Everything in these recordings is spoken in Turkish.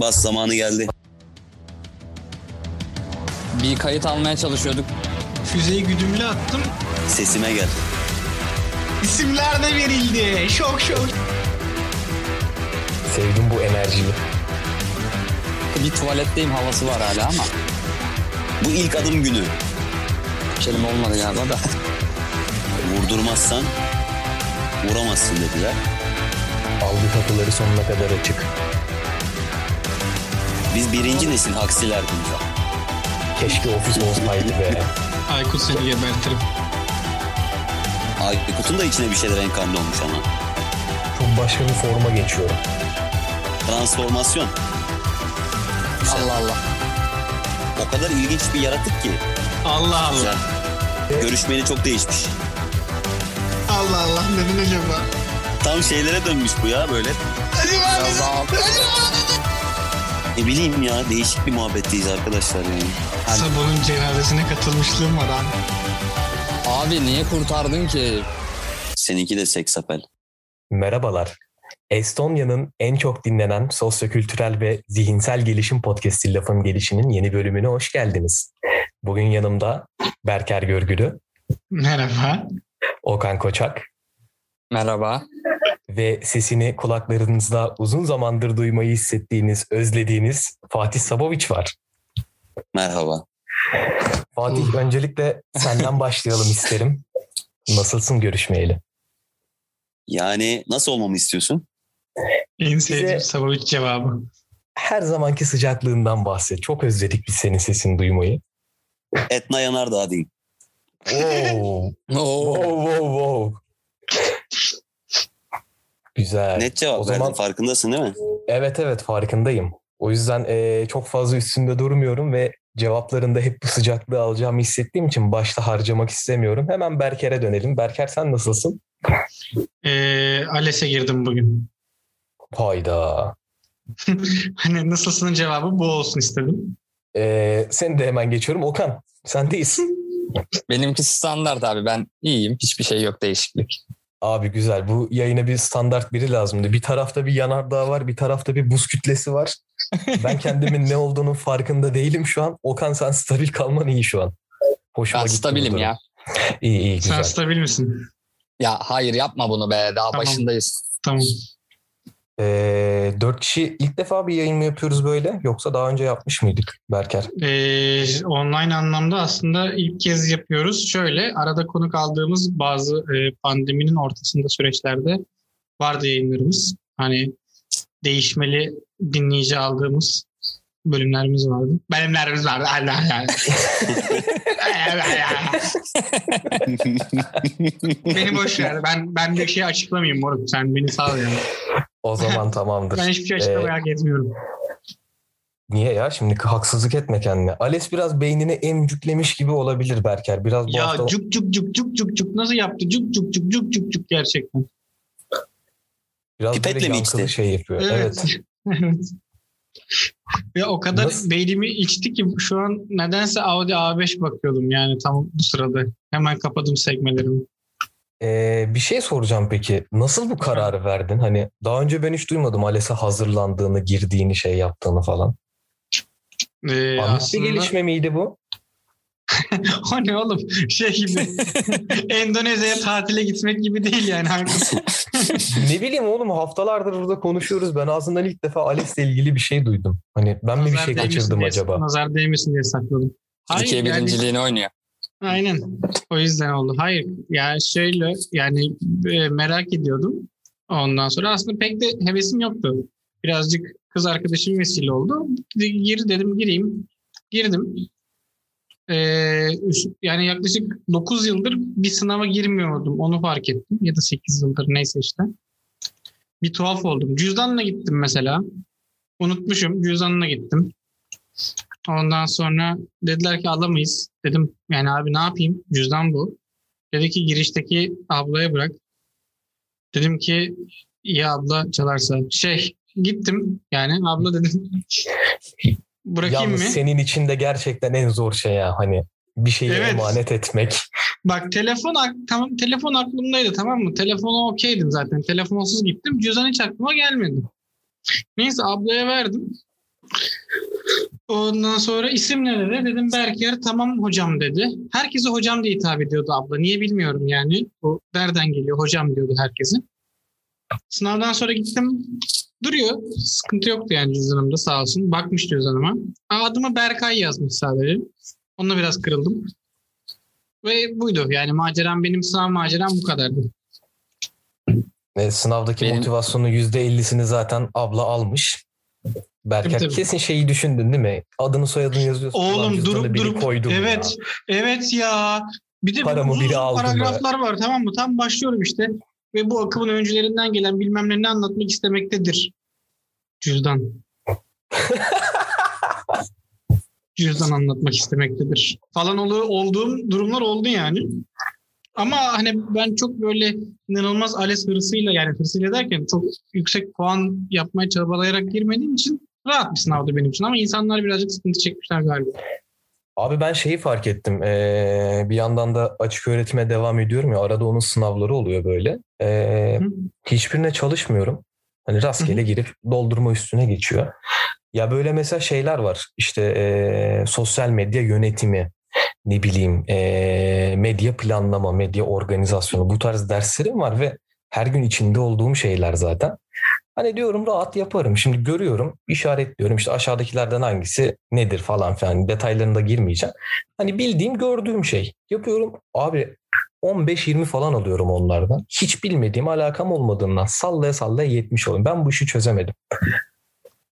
Bas zamanı geldi. Bir kayıt almaya çalışıyorduk. Füzeyi güdümlü attım. Sesime gel. İsimler de verildi. Şok şok. Sevdim bu enerjiyi. Bir tuvaletteyim havası var hala ama. Bu ilk adım günü. Kelime olmadı galiba da. Vurdurmazsan vuramazsın dediler. Algı kapıları sonuna kadar açık. Biz birinci nesil aksilerdik. Keşke ofis olsaydı be. Aykut seni gebertirim. Aykut'un da içine bir şeyler enkarne olmuş ama. Çok başka bir forma geçiyorum. Transformasyon. Güzel. Allah Allah. O kadar ilginç bir yaratık ki. Allah Allah. Güzel. Görüşmeni çok değişmiş. Allah Allah neden acaba? Tam şeylere dönmüş bu ya böyle. Biraz daha Ne bileyim ya değişik bir muhabbetteyiz arkadaşlar yani. Sabunun cenazesine katılmışlığım var abi. Abi niye kurtardın ki? Seninki de seksapel. Merhabalar. Estonya'nın en çok dinlenen sosyokültürel ve zihinsel gelişim podcast'i Lafın Gelişi'nin yeni bölümüne hoş geldiniz. Bugün yanımda Berker Görgülü, Merhaba. Okan Koçak Merhaba. Ve sesini kulaklarınızda uzun zamandır duymayı hissettiğiniz, özlediğiniz Fatih Saboviç var. Merhaba. Fatih öncelikle senden başlayalım isterim. Nasılsın görüşmeyeli? Yani nasıl olmamı istiyorsun? En sevdiğim Sabaviç cevabı. Her zamanki sıcaklığından bahset. Çok özledik biz senin sesini duymayı. Etna Yanardağ diyeyim. Wow. Oo. Wow, wow, wow. Güzel. Net cevap O verdin zaman- farkındasın değil mi? Evet evet farkındayım. O yüzden eee, çok fazla üstünde durmuyorum ve cevaplarında hep bu sıcaklığı alacağımı hissettiğim için başta harcamak istemiyorum. Hemen Berker'e dönelim. Berker sen nasılsın? Ee, ALES'e girdim bugün. Hayda. Hani nasılsının cevabı bu olsun istedim. Eee seni de hemen geçiyorum. Okan sendeyiz. Benimki standart abi. Ben iyiyim. Hiçbir şey yok değişiklik. Abi güzel. Bu yayına bir standart biri lazımdı. Bir tarafta bir yanardağ var, bir tarafta bir buz kütlesi var. Ben kendimin ne olduğunun farkında değilim şu an. Okan sen stabil kalman iyi şu an. Hoşuma Ben gitti stabilim ya. İyi iyi Sen güzel. stabil misin? Ya hayır yapma bunu be. Daha Tamam. başındayız. Tamam. Ee, dört kişi ilk defa bir yayın mı yapıyoruz böyle? Yoksa daha önce yapmış mıydık Berker? Ee, online anlamda aslında ilk kez yapıyoruz. Şöyle arada konuk aldığımız bazı e, pandeminin ortasında süreçlerde vardı yayınlarımız. Hani değişmeli dinleyici aldığımız bölümlerimiz vardı. Bölümlerimiz vardı. Allah Allah. beni boş ver. Ben ben bir şey açıklamayayım moruk. Sen beni sağ ol yani. O zaman tamamdır. Ben hiçbir şey açıklamaya hak etmiyorum. Niye ya? Şimdi haksızlık etme kendine. Ales biraz beynini emcüklemiş gibi olabilir Berker. Biraz bu Ya hafta... cuk cuk cuk cuk cuk cuk nasıl yaptı? Cuk cuk cuk cuk cuk cuk gerçekten. biraz Pipetle böyle mi yankılı içti? şey yapıyor. Evet. Evet. Ve o kadar Nasıl? beynimi içti ki şu an nedense Audi A5 bakıyordum yani tam bu sırada. Hemen kapadım sekmelerimi. Ee, bir şey soracağım peki. Nasıl bu kararı verdin? Hani daha önce ben hiç duymadım Ales'e hazırlandığını, girdiğini, şey yaptığını falan. Ee, Anlık bir aslında gelişme miydi bu? o ne oğlum şey gibi Endonezya'ya tatile gitmek gibi değil yani. ne bileyim oğlum haftalardır burada konuşuyoruz. Ben ağzından ilk defa Ales'le ilgili bir şey duydum. Hani ben mi bir şey kaçırdım diye- acaba? Nazar değmesin diye sakladım. Türkiye yani- birinciliğini oynuyor. Aynen. O yüzden oldu. Hayır. Yani şöyle yani e, merak ediyordum. Ondan sonra aslında pek de hevesim yoktu. Birazcık kız arkadaşım vesile oldu. Gir dedim gireyim. Girdim. Ee, yani yaklaşık 9 yıldır bir sınava girmiyordum. Onu fark ettim. Ya da 8 yıldır neyse işte. Bir tuhaf oldum. Cüzdanla gittim mesela. Unutmuşum. Cüzdanla gittim. Ondan sonra dediler ki alamayız. Dedim yani abi ne yapayım? Cüzdan bu. Dedi ki girişteki ablaya bırak. Dedim ki iyi abla çalarsa. Şey gittim yani abla dedim. Bırakayım Yalnız mı? senin için de gerçekten en zor şey ya hani bir şeyi Evet. emanet etmek. Bak telefon tamam telefon aklımdaydı tamam mı? Telefonu okeydim zaten. Telefonsuz gittim. Cüzdan hiç aklıma gelmedi. Neyse ablaya verdim. Ondan sonra isim ne dedi? Dedim Berker tamam hocam dedi. Herkese hocam diye hitap ediyordu abla. Niye bilmiyorum yani. O nereden geliyor hocam diyordu herkese. Sınavdan sonra gittim. Duruyor. Sıkıntı yoktu yani cüzdanımda sağ olsun. Bakmış cüzdanıma. Aa, Adımı Berkay yazmış sadece. Onunla biraz kırıldım. Ve buydu. Yani maceram benim sınav maceram bu kadardı. Ve sınavdaki Benim- motivasyonun %50'sini zaten abla almış. Berker Tabii, tabii. kesin şeyi düşündün değil mi? Adını soyadını yazıyorsun. Oğlum durup durup koydu mu evet ya? evet ya bir de Paramı uzun biri aldı paragraflar var tamam mı tam başlıyorum işte ve bu akımın öncülerinden gelen bilmem ne anlatmak istemektedir cüzdan cüzdan anlatmak istemektedir falan olu, olduğum durumlar oldu yani ama hani ben çok böyle inanılmaz ALES hırsıyla yani hırsıyla derken çok yüksek puan yapmaya çabalayarak girmediğim için rahat bir sınavdı benim için ama insanlar birazcık sıkıntı çekmişler galiba. Abi ben şeyi fark ettim. Ee, bir yandan da açık öğretime devam ediyorum ya. Arada onun sınavları oluyor böyle. Ee, hiçbirine çalışmıyorum. Hani rastgele girip doldurma üstüne geçiyor. Ya böyle mesela şeyler var. İşte ee, sosyal medya yönetimi, ne bileyim ee, medya planlama, medya organizasyonu bu tarz derslerim var ve her gün içinde olduğum şeyler zaten. Hani diyorum rahat yaparım. Şimdi görüyorum, işaretliyorum. İşte aşağıdakilerden hangisi nedir falan filan detaylarına da girmeyeceğim. Hani bildiğim, gördüğüm şey. Yapıyorum. Abi 15-20 falan alıyorum onlardan. Hiç bilmediğim, alakam olmadığından sallaya sallaya 70 oluyorum. Ben bu işi çözemedim.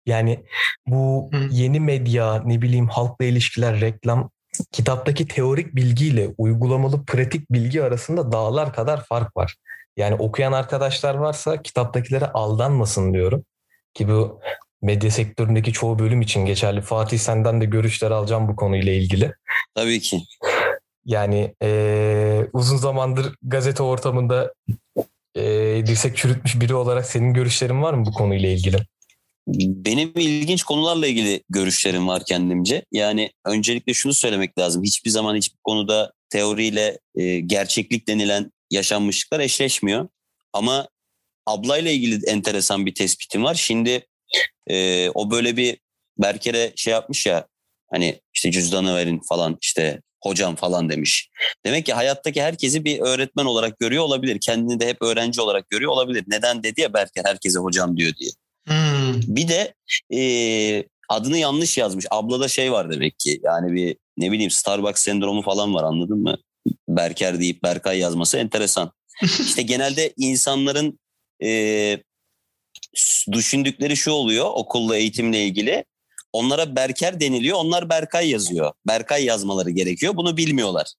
Yani bu yeni medya, ne bileyim halkla ilişkiler, reklam kitaptaki teorik bilgiyle uygulamalı pratik bilgi arasında dağlar kadar fark var. Yani okuyan arkadaşlar varsa kitaptakilere aldanmasın diyorum. Ki bu medya sektöründeki çoğu bölüm için geçerli. Fatih senden de görüşler alacağım bu konuyla ilgili. Tabii ki. Yani eee, uzun zamandır gazete ortamında eee dirsek çürütmüş biri olarak senin görüşlerin var mı bu konuyla ilgili? Benim ilginç konularla ilgili görüşlerim var kendimce. Yani öncelikle şunu söylemek lazım. Hiçbir zaman hiçbir konuda teoriyle e, gerçeklik denilen yaşanmışlıklar eşleşmiyor. Ama ablayla ilgili enteresan bir tespitim var. Şimdi e, o böyle bir Berker'e şey yapmış ya hani işte cüzdanı verin falan işte hocam falan demiş. Demek ki hayattaki herkesi bir öğretmen olarak görüyor olabilir. Kendini de hep öğrenci olarak görüyor olabilir. Neden dedi ya Berker herkese hocam diyor diye. Hmm. Bir de e, adını yanlış yazmış. Ablada şey var demek ki. Yani bir ne bileyim Starbucks sendromu falan var anladın mı? Berker deyip Berkay yazması enteresan. İşte genelde insanların e, düşündükleri şu oluyor okulla eğitimle ilgili. Onlara Berker deniliyor. Onlar Berkay yazıyor. Berkay yazmaları gerekiyor. Bunu bilmiyorlar.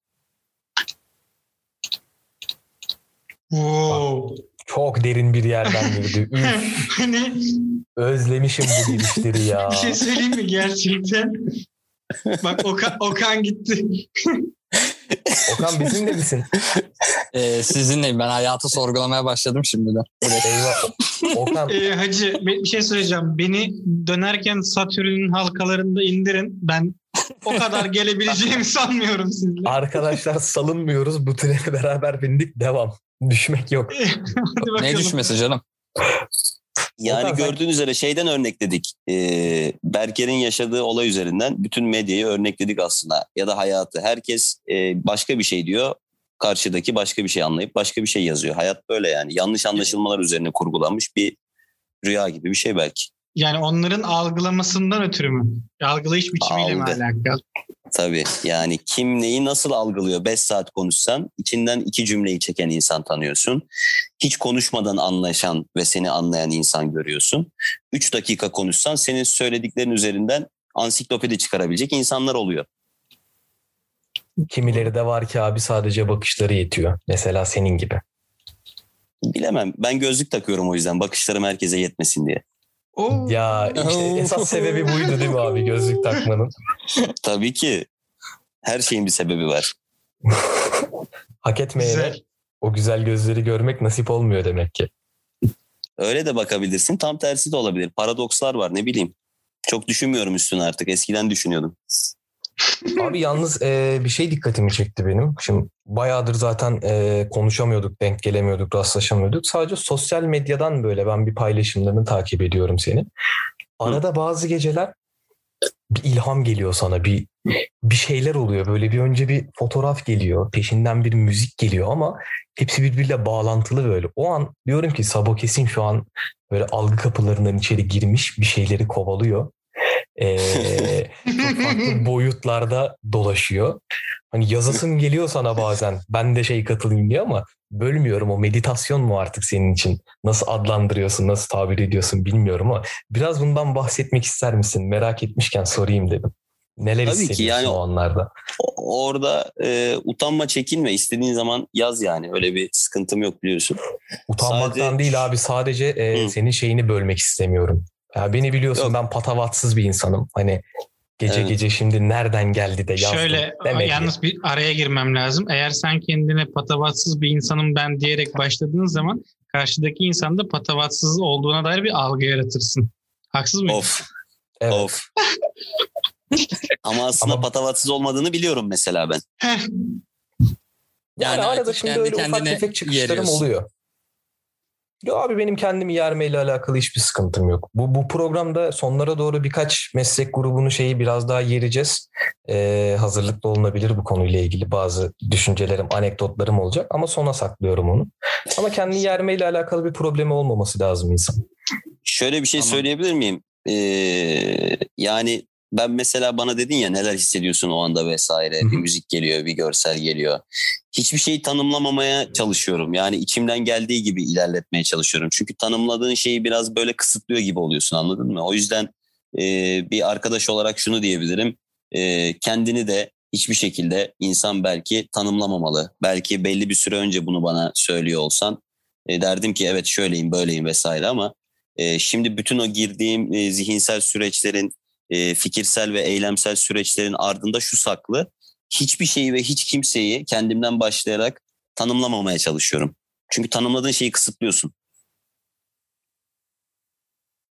Wow. Çok derin bir yerden girdi. Üf, hani özlemişim bu girişleri ya. bir şey söyleyeyim mi gerçekten? Bak Okan, Okan gitti. Okan bizimle misin? Ee, sizinleyim. Ben hayatı sorgulamaya başladım şimdiden. Eyvah. Okan Ee, hacı bir şey söyleyeceğim. Beni dönerken Satürn'ün halkalarında indirin. Ben o kadar gelebileceğimi sanmıyorum sizle. arkadaşlar salınmıyoruz. Bu trene beraber bindik. Devam. Düşmek yok. Ne düşmesi canım? Yani gördüğün üzere şeyden örnekledik. Ee, Berker'in yaşadığı olay üzerinden bütün medyayı örnekledik aslında. Ya da hayatı. Herkes e, başka bir şey diyor. Karşıdaki başka bir şey anlayıp başka bir şey yazıyor. Hayat böyle yani. Yanlış anlaşılmalar üzerine kurgulanmış bir rüya gibi bir şey belki. Yani onların algılamasından ötürü mü? Algılayış biçimiyle mi Algı. alakalı? Tabii yani kim neyi nasıl algılıyor 5 saat konuşsan içinden iki cümleyi çeken insan tanıyorsun. Hiç konuşmadan anlaşan ve seni anlayan insan görüyorsun. 3 dakika konuşsan senin söylediklerin üzerinden ansiklopedi çıkarabilecek insanlar oluyor. Kimileri de var ki abi sadece bakışları yetiyor. Mesela senin gibi. Bilemem ben gözlük takıyorum o yüzden bakışlarım herkese yetmesin diye. Oo. Ya işte esas sebebi buydu değil mi abi gözlük takmanın? Tabii ki her şeyin bir sebebi var. Hak etmeyene Güzel. o güzel gözleri görmek nasip olmuyor demek ki. Öyle de bakabilirsin tam tersi de olabilir. Paradokslar var ne bileyim. Çok düşünmüyorum üstüne artık eskiden düşünüyordum. Abi yalnız e, bir şey dikkatimi çekti benim. Şimdi bayağıdır zaten e, konuşamıyorduk, denk gelemiyorduk, rastlaşamıyorduk. Sadece sosyal medyadan böyle ben bir paylaşımlarını takip ediyorum seni. Arada bazı geceler bir ilham geliyor sana bir bir şeyler oluyor böyle bir önce bir fotoğraf geliyor peşinden bir müzik geliyor ama hepsi birbiriyle bağlantılı böyle o an diyorum ki Sabo kesin şu an böyle algı kapılarından içeri girmiş bir şeyleri kovalıyor ee, çok farklı boyutlarda dolaşıyor. Hani yazasın geliyor sana bazen. Ben de şey katılayım diye ama bölmüyorum. O meditasyon mu artık senin için? Nasıl adlandırıyorsun, nasıl tabir ediyorsun bilmiyorum ama biraz bundan bahsetmek ister misin? Merak etmişken sorayım dedim. Neler Tabii ki, hissediyorsun yani- o anlarda? Orada e, utanma çekinme istediğin zaman yaz yani öyle bir sıkıntım yok biliyorsun. Utanmaktan sadece- değil abi sadece e, Hı. senin şeyini bölmek istemiyorum. Ya beni biliyorsun Yok. ben patavatsız bir insanım. Hani gece Evet. gece şimdi nereden geldi de yazdım. Şöyle demek ki. yalnız bir araya girmem lazım. Eğer sen kendine patavatsız bir insanım ben diyerek başladığın zaman karşıdaki insanda patavatsız olduğuna dair bir algı yaratırsın. Haksız mıyım? Of Evet. of. Ama aslında Ama- patavatsız olmadığını biliyorum mesela ben. Heh, Yani, Yani arada şimdi öyle ufak tefek çıkışlarım yeriyorsun. oluyor. Yo abi benim kendimi yermeyle alakalı hiçbir sıkıntım yok. Bu, bu programda sonlara doğru birkaç meslek grubunu şeyi biraz daha yereceğiz. Ee, hazırlıklı olunabilir bu konuyla ilgili bazı düşüncelerim, anekdotlarım olacak ama sona saklıyorum onu. Ama kendi yermeyle alakalı bir problemi olmaması lazım insan. Şöyle bir şey Tamam. söyleyebilir miyim? Ee, yani ben mesela bana dedin ya neler hissediyorsun o anda vesaire. Bir müzik geliyor, bir görsel geliyor. Hiçbir şeyi tanımlamamaya çalışıyorum. Yani içimden geldiği gibi ilerletmeye çalışıyorum. Çünkü tanımladığın şeyi biraz böyle kısıtlıyor gibi oluyorsun anladın mı? O yüzden e, bir arkadaş olarak şunu diyebilirim. E, kendini de hiçbir şekilde insan belki tanımlamamalı. Belki belli bir süre önce bunu bana söylüyor olsan e, derdim ki evet şöyleyim böyleyim vesaire ama e, şimdi bütün o girdiğim e, zihinsel süreçlerin, e, fikirsel ve eylemsel süreçlerin ardında şu saklı. Hiçbir şeyi ve hiç kimseyi kendimden başlayarak tanımlamamaya çalışıyorum. Çünkü tanımladığın şeyi kısıtlıyorsun.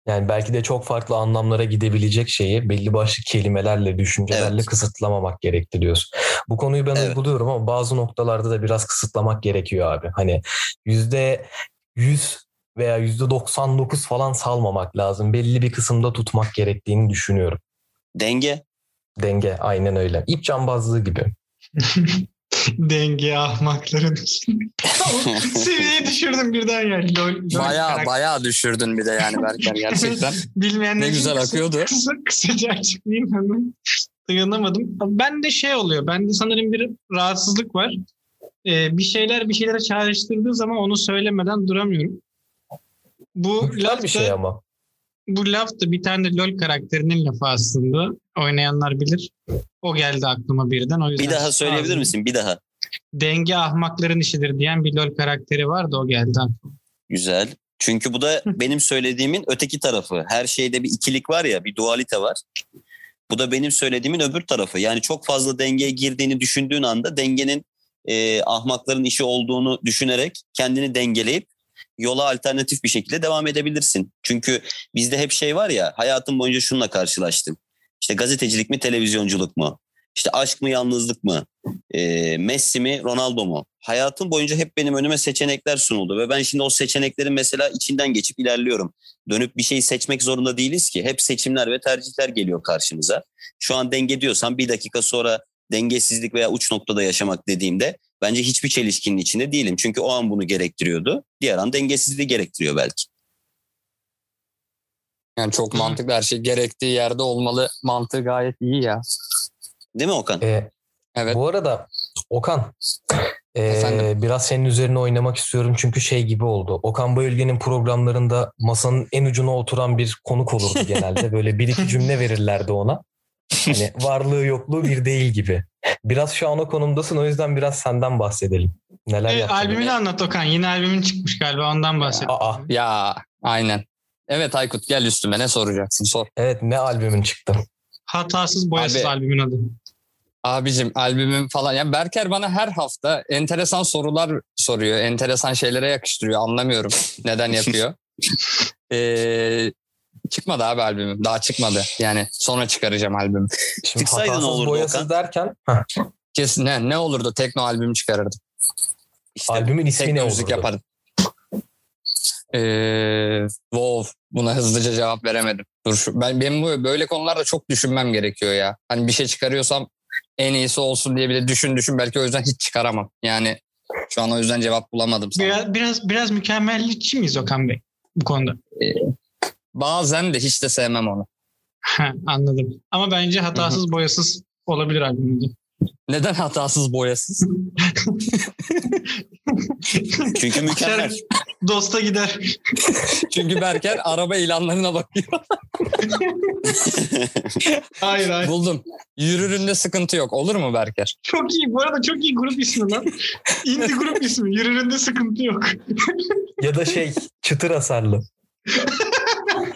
Yani belki de çok farklı anlamlara gidebilecek şeyi belli başlı kelimelerle, düşüncelerle Evet. kısıtlamamak gerekti diyorsun. Bu konuyu ben Evet. uyguluyorum ama bazı noktalarda da biraz kısıtlamak gerekiyor abi. Hani yüzde yüz veya yüzde 99 falan salmamak lazım. Belli bir kısımda tutmak gerektiğini düşünüyorum. Denge. Denge aynen öyle. İp cambazlığı gibi. Denge ahmakların. Seviyeyi düşürdüm birden yani. Lol, lol Baya karakter- baya düşürdün bir de yani Berker gerçekten. Bilmeyenler Ne güzel kısa- akıyordu. Kısa, kısaca açıklayayım hemen. Dayanamadım. Ben de şey oluyor. Bende sanırım bir rahatsızlık var. Ee, bir şeyler bir şeylere çağrıştırdığı zaman onu söylemeden duramıyorum. Bu güzel laf bir şey da, ama. bu laf da bir tane LOL karakterinin lafı aslında. Oynayanlar bilir. O geldi aklıma birden. O yüzden Bir daha söyleyebilir ağzım- misin? Bir daha. Denge ahmakların işidir diyen bir LOL karakteri vardı o geldi aklıma. Güzel. Çünkü bu da benim söylediğimin öteki tarafı. Her şeyde bir ikilik var ya, bir dualite var. Bu da benim söylediğimin öbür tarafı. Yani çok fazla dengeye girdiğini düşündüğün anda dengenin e, ahmakların işi olduğunu düşünerek kendini dengeleyip yola alternatif bir şekilde devam edebilirsin. Çünkü bizde hep şey var ya, hayatım boyunca şununla karşılaştım. İşte gazetecilik mi, televizyonculuk mu? İşte aşk mı, yalnızlık mı? E, Messi mi, Ronaldo mu? Hayatım boyunca hep benim önüme seçenekler sunuldu ve ben şimdi o seçeneklerin mesela içinden geçip ilerliyorum. Dönüp bir şeyi seçmek zorunda değiliz ki. Hep seçimler ve tercihler geliyor karşımıza. Şu an denge diyorsan bir dakika sonra dengesizlik veya uç noktada yaşamak dediğimde bence hiçbir çelişkinin içinde değilim. Çünkü o an bunu gerektiriyordu. Diğer an dengesizliği gerektiriyor belki. Yani çok Hı. mantıklı her şey gerektiği yerde olmalı. Mantığı gayet iyi ya. Değil mi Okan? Ee, Evet. Bu arada Okan ee, Efendim? biraz senin üzerine oynamak istiyorum çünkü şey gibi oldu. Okan Bayülgen'in programlarında masanın en ucuna oturan bir konuk olurdu genelde. Böyle bir iki cümle verirlerdi ona. Hani varlığı yokluğu bir değil gibi. Biraz şu an o konumdasın o yüzden biraz senden bahsedelim. Neler E, yaptın? albümünü anlat Okan. Yeni albümün çıkmış galiba ondan bahset. Aa, Ya aynen. Evet Aykut gel üstüme ne soracaksın sor. evet ne albümün çıktı? Hatasız boyasız Abi- albümün adı. Abicim albümüm falan. Yani Berker bana her hafta enteresan sorular soruyor. Enteresan şeylere yakıştırıyor. Anlamıyorum neden yapıyor. Ee, çıkmadı abi albümüm. Daha çıkmadı. Yani sonra çıkaracağım albümü. Şimdi Çıksaydı ne hatasız olurdu boyasız Okan? derken heh, Kesin ne, ne olurdu? Tekno albüm çıkarırdım. İşte albümün ismi Tekno ne müzik olurdu? yapardım. Ee, wow buna hızlıca cevap veremedim. Dur şu, ben benim bu böyle konularda çok düşünmem gerekiyor ya. Hani bir şey çıkarıyorsam en iyisi olsun diye bile düşün düşün belki o yüzden hiç çıkaramam. Yani şu an o yüzden cevap bulamadım sana. Biraz biraz, biraz mükemmelliyetçi miyiz Okan Bey bu konuda? Bazen de hiç de sevmem onu. Anladım. Ama bence hatasız boyasız olabilir albümde. Neden hatasız boyasız? Çünkü mükemmel. Dosta gider. Çünkü Berker araba ilanlarına bakıyor. Hayır hayır. Buldum. Yürüründe sıkıntı yok. Olur mu Berker? Çok iyi. Bu arada çok iyi grup ismi lan. Indie grup ismi. Yürüründe sıkıntı yok. Ya da şey çıtır hasarlı.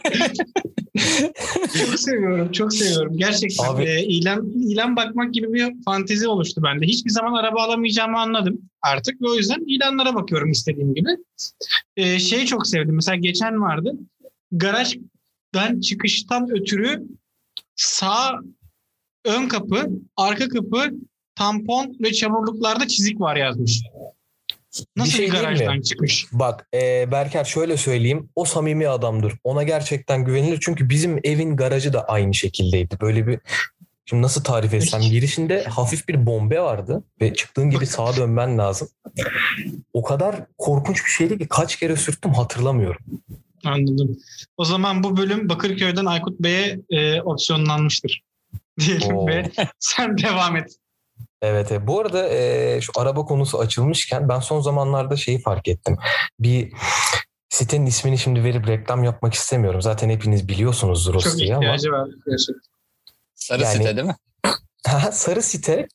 Çok seviyorum. Çok seviyorum. Gerçekten Abi- e, ilan ilan bakmak gibi bir fantezi oluştu bende. Hiçbir zaman araba alamayacağımı anladım artık ve o yüzden ilanlara bakıyorum istediğim gibi. E, şeyi çok sevdim. Mesela geçen vardı. Garajdan çıkıştan ötürü sağ ön kapı, arka kapı, tampon ve çamurluklarda çizik var yazmış. Nasıl bir, şey mi? garajdan çıkış? Bak e, Berker şöyle söyleyeyim. O samimi adamdır. Ona gerçekten güvenilir. Çünkü bizim evin garajı da aynı şekildeydi. Böyle bir Şimdi nasıl tarif etsem girişinde hafif bir bombe vardı ve çıktığın gibi sağa dönmen lazım. O kadar korkunç bir şeydi ki kaç kere sürttüm hatırlamıyorum. Anladım. O zaman bu bölüm Bakırköy'den Aykut Bey'e e, opsiyonlanmıştır. Diyelim Oo. ve sen devam et. Evet, evet. bu arada e, şu araba konusu açılmışken ben son zamanlarda şeyi fark ettim. Bir sitenin ismini şimdi verip reklam yapmak istemiyorum. Zaten hepiniz biliyorsunuzdur o Çok siteyi ama. var. Sarı Yani- site değil mi? Sarı site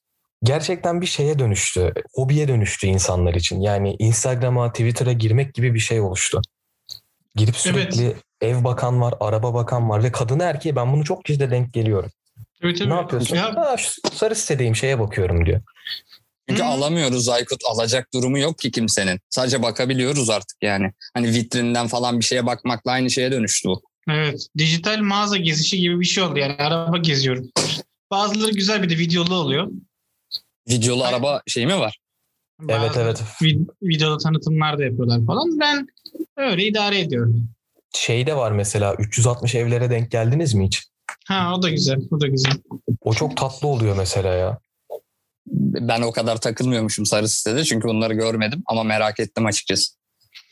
gerçekten bir şeye dönüştü. Hobiye dönüştü insanlar için. Yani Instagram'a, Twitter'a girmek gibi bir şey oluştu. Girip sürekli ev bakan var, araba bakan var ve kadın erkeği ben bunu çok kişide denk geliyorum. Evet, evet. Ne yapıyorsun? Ya, Ha, şu sarı sitedeyim şeye bakıyorum diyor. Çünkü Hı. alamıyoruz Aykut. Alacak durumu yok ki kimsenin. Sadece bakabiliyoruz artık yani. Hani vitrinden falan bir şeye bakmakla aynı şeye dönüştü bu. evet. Dijital mağaza gezişi gibi bir şey oldu. Yani araba geziyorum. Bazıları güzel bir de videolu oluyor. Videolu Ay- araba şey mi var? Evet Bazıları evet. vid- videolu tanıtımlar da yapıyorlar falan. Ben öyle idare ediyorum. Şey de var mesela 360 evlere denk geldiniz mi hiç? Ha o da güzel. O da güzel. O çok tatlı oluyor mesela ya. Ben o kadar takılmıyormuşum sarı sitede çünkü bunları görmedim ama merak ettim açıkçası.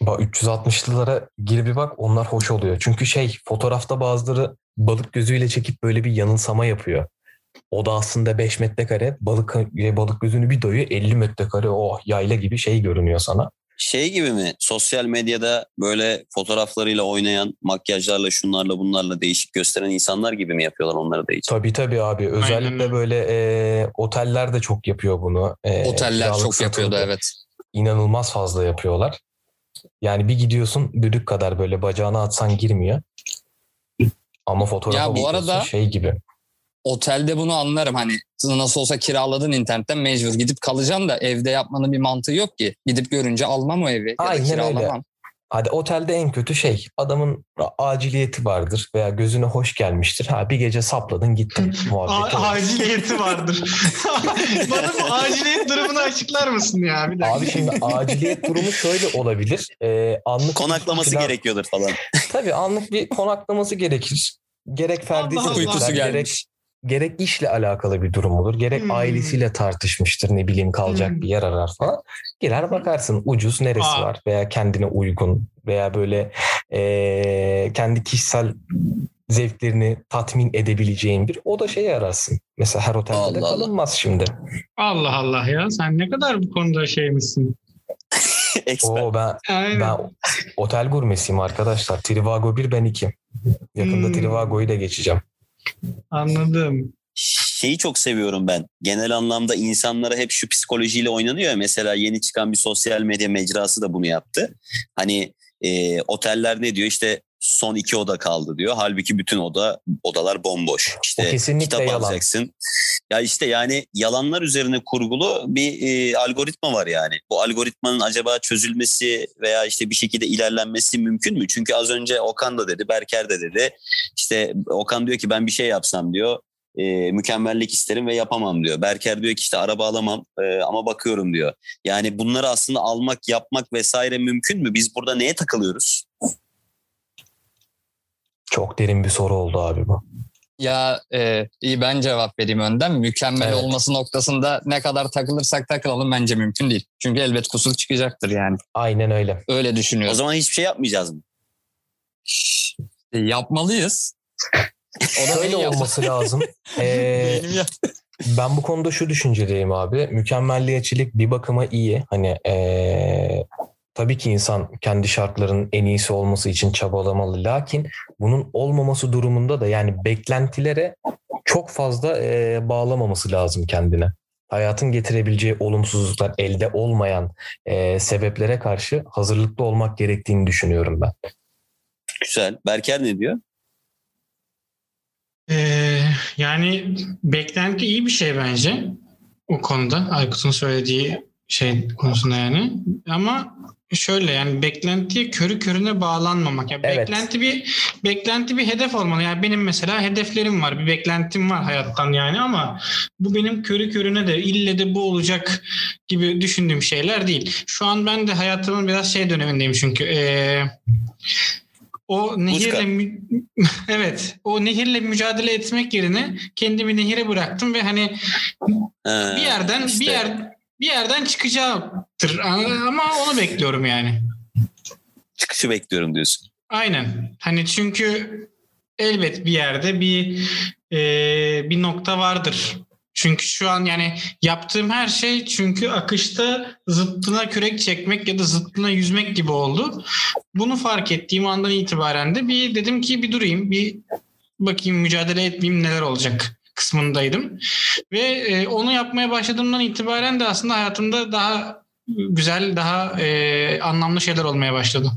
Bak 360'lılara gir bir bak onlar hoş oluyor. Çünkü şey fotoğrafta bazıları balık gözüyle çekip böyle bir yanılsama yapıyor. O da aslında 5 metrekare balık balık gözünü bir doyuyor 50 metrekare oh yayla gibi şey görünüyor sana. Şey gibi mi? Sosyal medyada böyle fotoğraflarıyla oynayan, makyajlarla, şunlarla bunlarla değişik gösteren insanlar gibi mi yapıyorlar onları da hiç? Tabii tabii abi özellikle öyle. böyle e, oteller de çok yapıyor bunu. E, Oteller çok yapıyordu evet. İnanılmaz fazla yapıyorlar. Yani bir gidiyorsun düdük kadar böyle bacağına atsan girmiyor. Ama fotoğrafa Ya bu arada- şey gibi. Otelde bunu anlarım hani nasıl olsa kiraladın internetten mecbur gidip kalacaksın da evde yapmanın bir mantığı yok ki. Gidip görünce almam o evi ya da Aynen öyle. kiralamam. Hadi otelde en kötü şey adamın aciliyeti vardır veya gözüne hoş gelmiştir. Ha bir gece sapladın gittin muhabbeti. A- aciliyeti vardır. Bana bu aciliyet durumunu açıklar mısın ya? Bir dakika. Abi şimdi aciliyet durumu şöyle olabilir. Ee, anlık Konaklaması plan- gerekiyordur falan. Tabii anlık bir konaklaması gerekir. Gerek ferdi Allah Allah. gerek, gelmiş. Gerek işle alakalı bir durum olur. Gerek Hmm. ailesiyle tartışmıştır ne bileyim kalacak Hmm. bir yer arar falan. Girer bakarsın ucuz neresi Aa. var veya kendine uygun veya böyle ee, kendi kişisel zevklerini tatmin edebileceğin bir o da şeyi ararsın. Mesela her otelde de Allah Allah. kalınmaz şimdi. Allah Allah ya. Sen ne kadar bu konuda şeymişsin. Oo ben Aynen. ben otel gurmesiyim arkadaşlar. Trivago 1 ben 2. Yakında Hmm. Trivago'yu da geçeceğim. Anladım. Şeyi çok seviyorum ben. Genel anlamda insanlara hep şu psikolojiyle oynanıyor. Mesela yeni çıkan bir sosyal medya mecrası da bunu yaptı. Hani e, oteller ne diyor? İşte son iki oda kaldı diyor. Halbuki bütün oda odalar bomboş. İşte kitap yalan. alacaksın. Ya işte yani yalanlar üzerine kurgulu bir e, algoritma var yani. Bu algoritmanın acaba çözülmesi veya işte bir şekilde ilerlenmesi mümkün mü? Çünkü az önce Okan da dedi, Berker de dedi. İşte Okan diyor ki ben bir şey yapsam diyor. e, mükemmellik isterim ve yapamam diyor. Berker diyor ki işte araba alamam e, ama bakıyorum diyor. Yani bunları aslında almak, yapmak vesaire mümkün mü? Biz burada neye takılıyoruz? Çok derin bir soru oldu abi bu. Ya e, iyi ben cevap vereyim önden. Mükemmel Evet. olması noktasında ne kadar takılırsak takılalım bence mümkün değil. Çünkü elbet kusur çıkacaktır yani. Aynen öyle. Öyle O düşünüyorum. zaman hiçbir şey yapmayacağız mı? E, yapmalıyız. O da yap- olması lazım. Ee, ben bu konuda şu düşüncedeyim abi. Mükemmelliyetçilik bir bakıma iyi. Hani ee, tabii ki insan kendi şartlarının en iyisi olması için çabalamalı. Lakin bunun olmaması durumunda da yani beklentilere çok fazla ee, bağlamaması lazım kendine. Hayatın getirebileceği olumsuzluklar elde olmayan ee, sebeplere karşı hazırlıklı olmak gerektiğini düşünüyorum ben. Güzel. Berker ne diyor? Ee, yani beklenti iyi bir şey bence o konuda. Aykut'un söylediği şey konusunda yani. Ama şöyle yani beklentiye körü körüne bağlanmamak. Yani Evet. Beklenti bir beklenti bir hedef olmalı. Yani benim mesela hedeflerim var, bir beklentim var hayattan yani ama bu benim körü körüne de ille de bu olacak gibi düşündüğüm şeyler değil. Şu an ben de hayatımın biraz şey dönemindeyim çünkü. Ee, o nehirle mü- evet o nehirle mücadele etmek yerine kendimi nehire bıraktım ve hani Ha, bir yerden işte. bir yer bir yerden çıkacaktır ama onu bekliyorum yani. Çıkışı bekliyorum diyorsun. Aynen. Hani çünkü elbet bir yerde bir e, bir nokta vardır. Çünkü şu an yani yaptığım her şey çünkü akışta zıttına kürek çekmek ya da zıttına yüzmek gibi oldu. Bunu fark ettiğim andan itibaren de bir dedim ki bir durayım, bir bakayım mücadele etmeyeyim neler olacak kısmındaydım. Ve e, onu yapmaya başladığımdan itibaren de aslında hayatımda daha güzel, daha e, anlamlı şeyler olmaya başladı.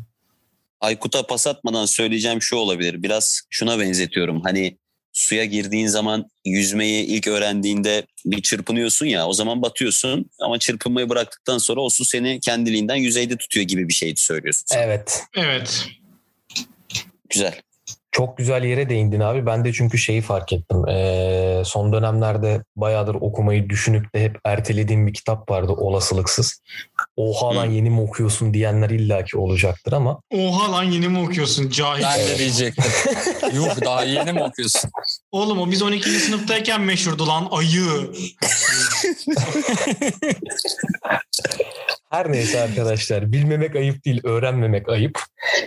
Aykut'a pas atmadan söyleyeceğim şu olabilir. Biraz şuna benzetiyorum. Hani suya girdiğin zaman yüzmeyi ilk öğrendiğinde bir çırpınıyorsun ya o zaman batıyorsun ama çırpınmayı bıraktıktan sonra o su seni kendiliğinden yüzeyde tutuyor gibi bir şey söylüyorsun. sen. Evet. Evet. Güzel. Çok güzel yere değindin abi. Ben de çünkü şeyi fark ettim. Ee, son dönemlerde bayağıdır okumayı düşünüp de hep ertelediğim bir kitap vardı olasılıksız. Oha lan Hı. yeni mi okuyorsun diyenler illaki olacaktır ama Oha lan yeni mi okuyorsun cahil. Ben de diyecektim. Yuh daha yeni mi okuyorsun? Oğlum o biz 12. sınıftayken meşhurdu lan ayı. her neyse arkadaşlar bilmemek ayıp değil öğrenmemek ayıp.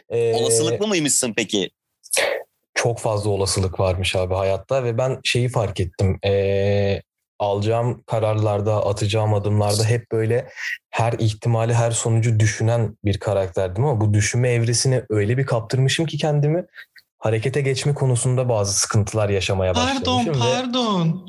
Ee, Olasılıklı mıymışsın peki? Çok fazla olasılık varmış abi hayatta ve ben şeyi fark ettim. Ee, alacağım kararlarda, atacağım adımlarda hep böyle her ihtimali, her sonucu düşünen bir karakterdim ama bu düşünme evresine öyle bir kaptırmışım ki kendimi harekete geçme konusunda bazı sıkıntılar yaşamaya Pardon başlamışım. ve- pardon.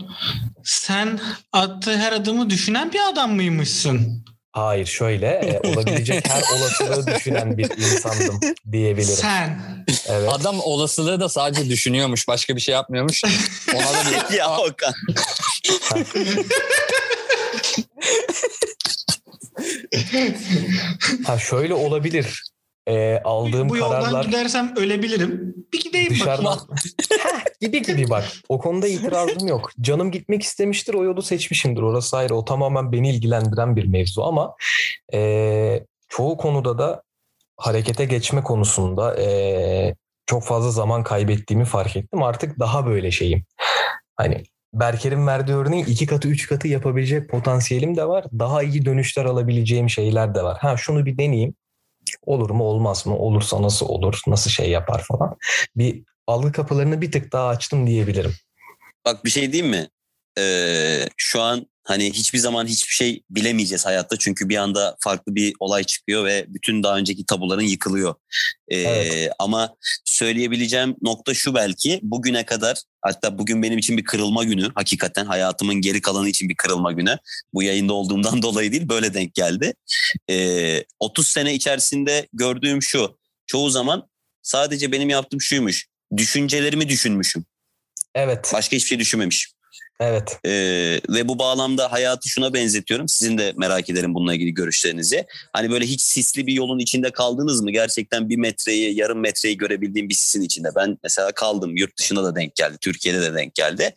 Sen attığı her adımı düşünen bir adam mıymışsın? Hayır şöyle e, olabilecek her olasılığı düşünen bir insandım diyebilirim. Sen. Evet. Adam olasılığı da sadece düşünüyormuş. Başka bir şey yapmıyormuş. Ona da bir... ya Okan. Ha şöyle olabilir. E, aldığım Bu yoldan kararlar gidersem ölebilirim. Bir gideyim dışarıdan bakayım. Gibi gibi bak. O konuda itirazım yok. Canım gitmek istemiştir o yolu seçmişimdir. Orası ayrı. O tamamen beni ilgilendiren bir mevzu ama e, çoğu konuda da harekete geçme konusunda e, çok fazla zaman kaybettiğimi fark ettim. Artık daha böyle şeyim. Hani Berker'in verdiği örneğin iki katı üç katı yapabilecek potansiyelim de var. Daha iyi dönüşler alabileceğim şeyler de var. Ha şunu bir deneyeyim. Olur mu olmaz mı? Olursa nasıl olur? Nasıl şey yapar falan. Bir algı kapılarını bir tık daha açtım diyebilirim. Bak bir şey diyeyim mi? Ee, şu an hani hiçbir zaman hiçbir şey bilemeyeceğiz hayatta. Çünkü bir anda farklı bir olay çıkıyor ve bütün daha önceki tabuların yıkılıyor. Ee, Evet. Ama söyleyebileceğim nokta şu belki bugüne kadar hatta bugün benim için bir kırılma günü. Hakikaten hayatımın geri kalanı için bir kırılma günü. Bu yayında olduğumdan dolayı değil böyle denk geldi. Ee, 30 sene içerisinde gördüğüm şu. Çoğu zaman sadece benim yaptığım şuymuş. Düşüncelerimi düşünmüşüm. Evet, Başka hiçbir şey düşünmemişim. Evet. Ee, ve bu bağlamda hayatı şuna benzetiyorum. Sizin de merak ederim bununla ilgili görüşlerinizi. Hani böyle hiç sisli bir yolun içinde kaldınız mı? Gerçekten bir metreyi, yarım metreyi görebildiğim bir sisin içinde. Ben mesela kaldım. Yurt dışına da denk geldi. Türkiye'de de denk geldi.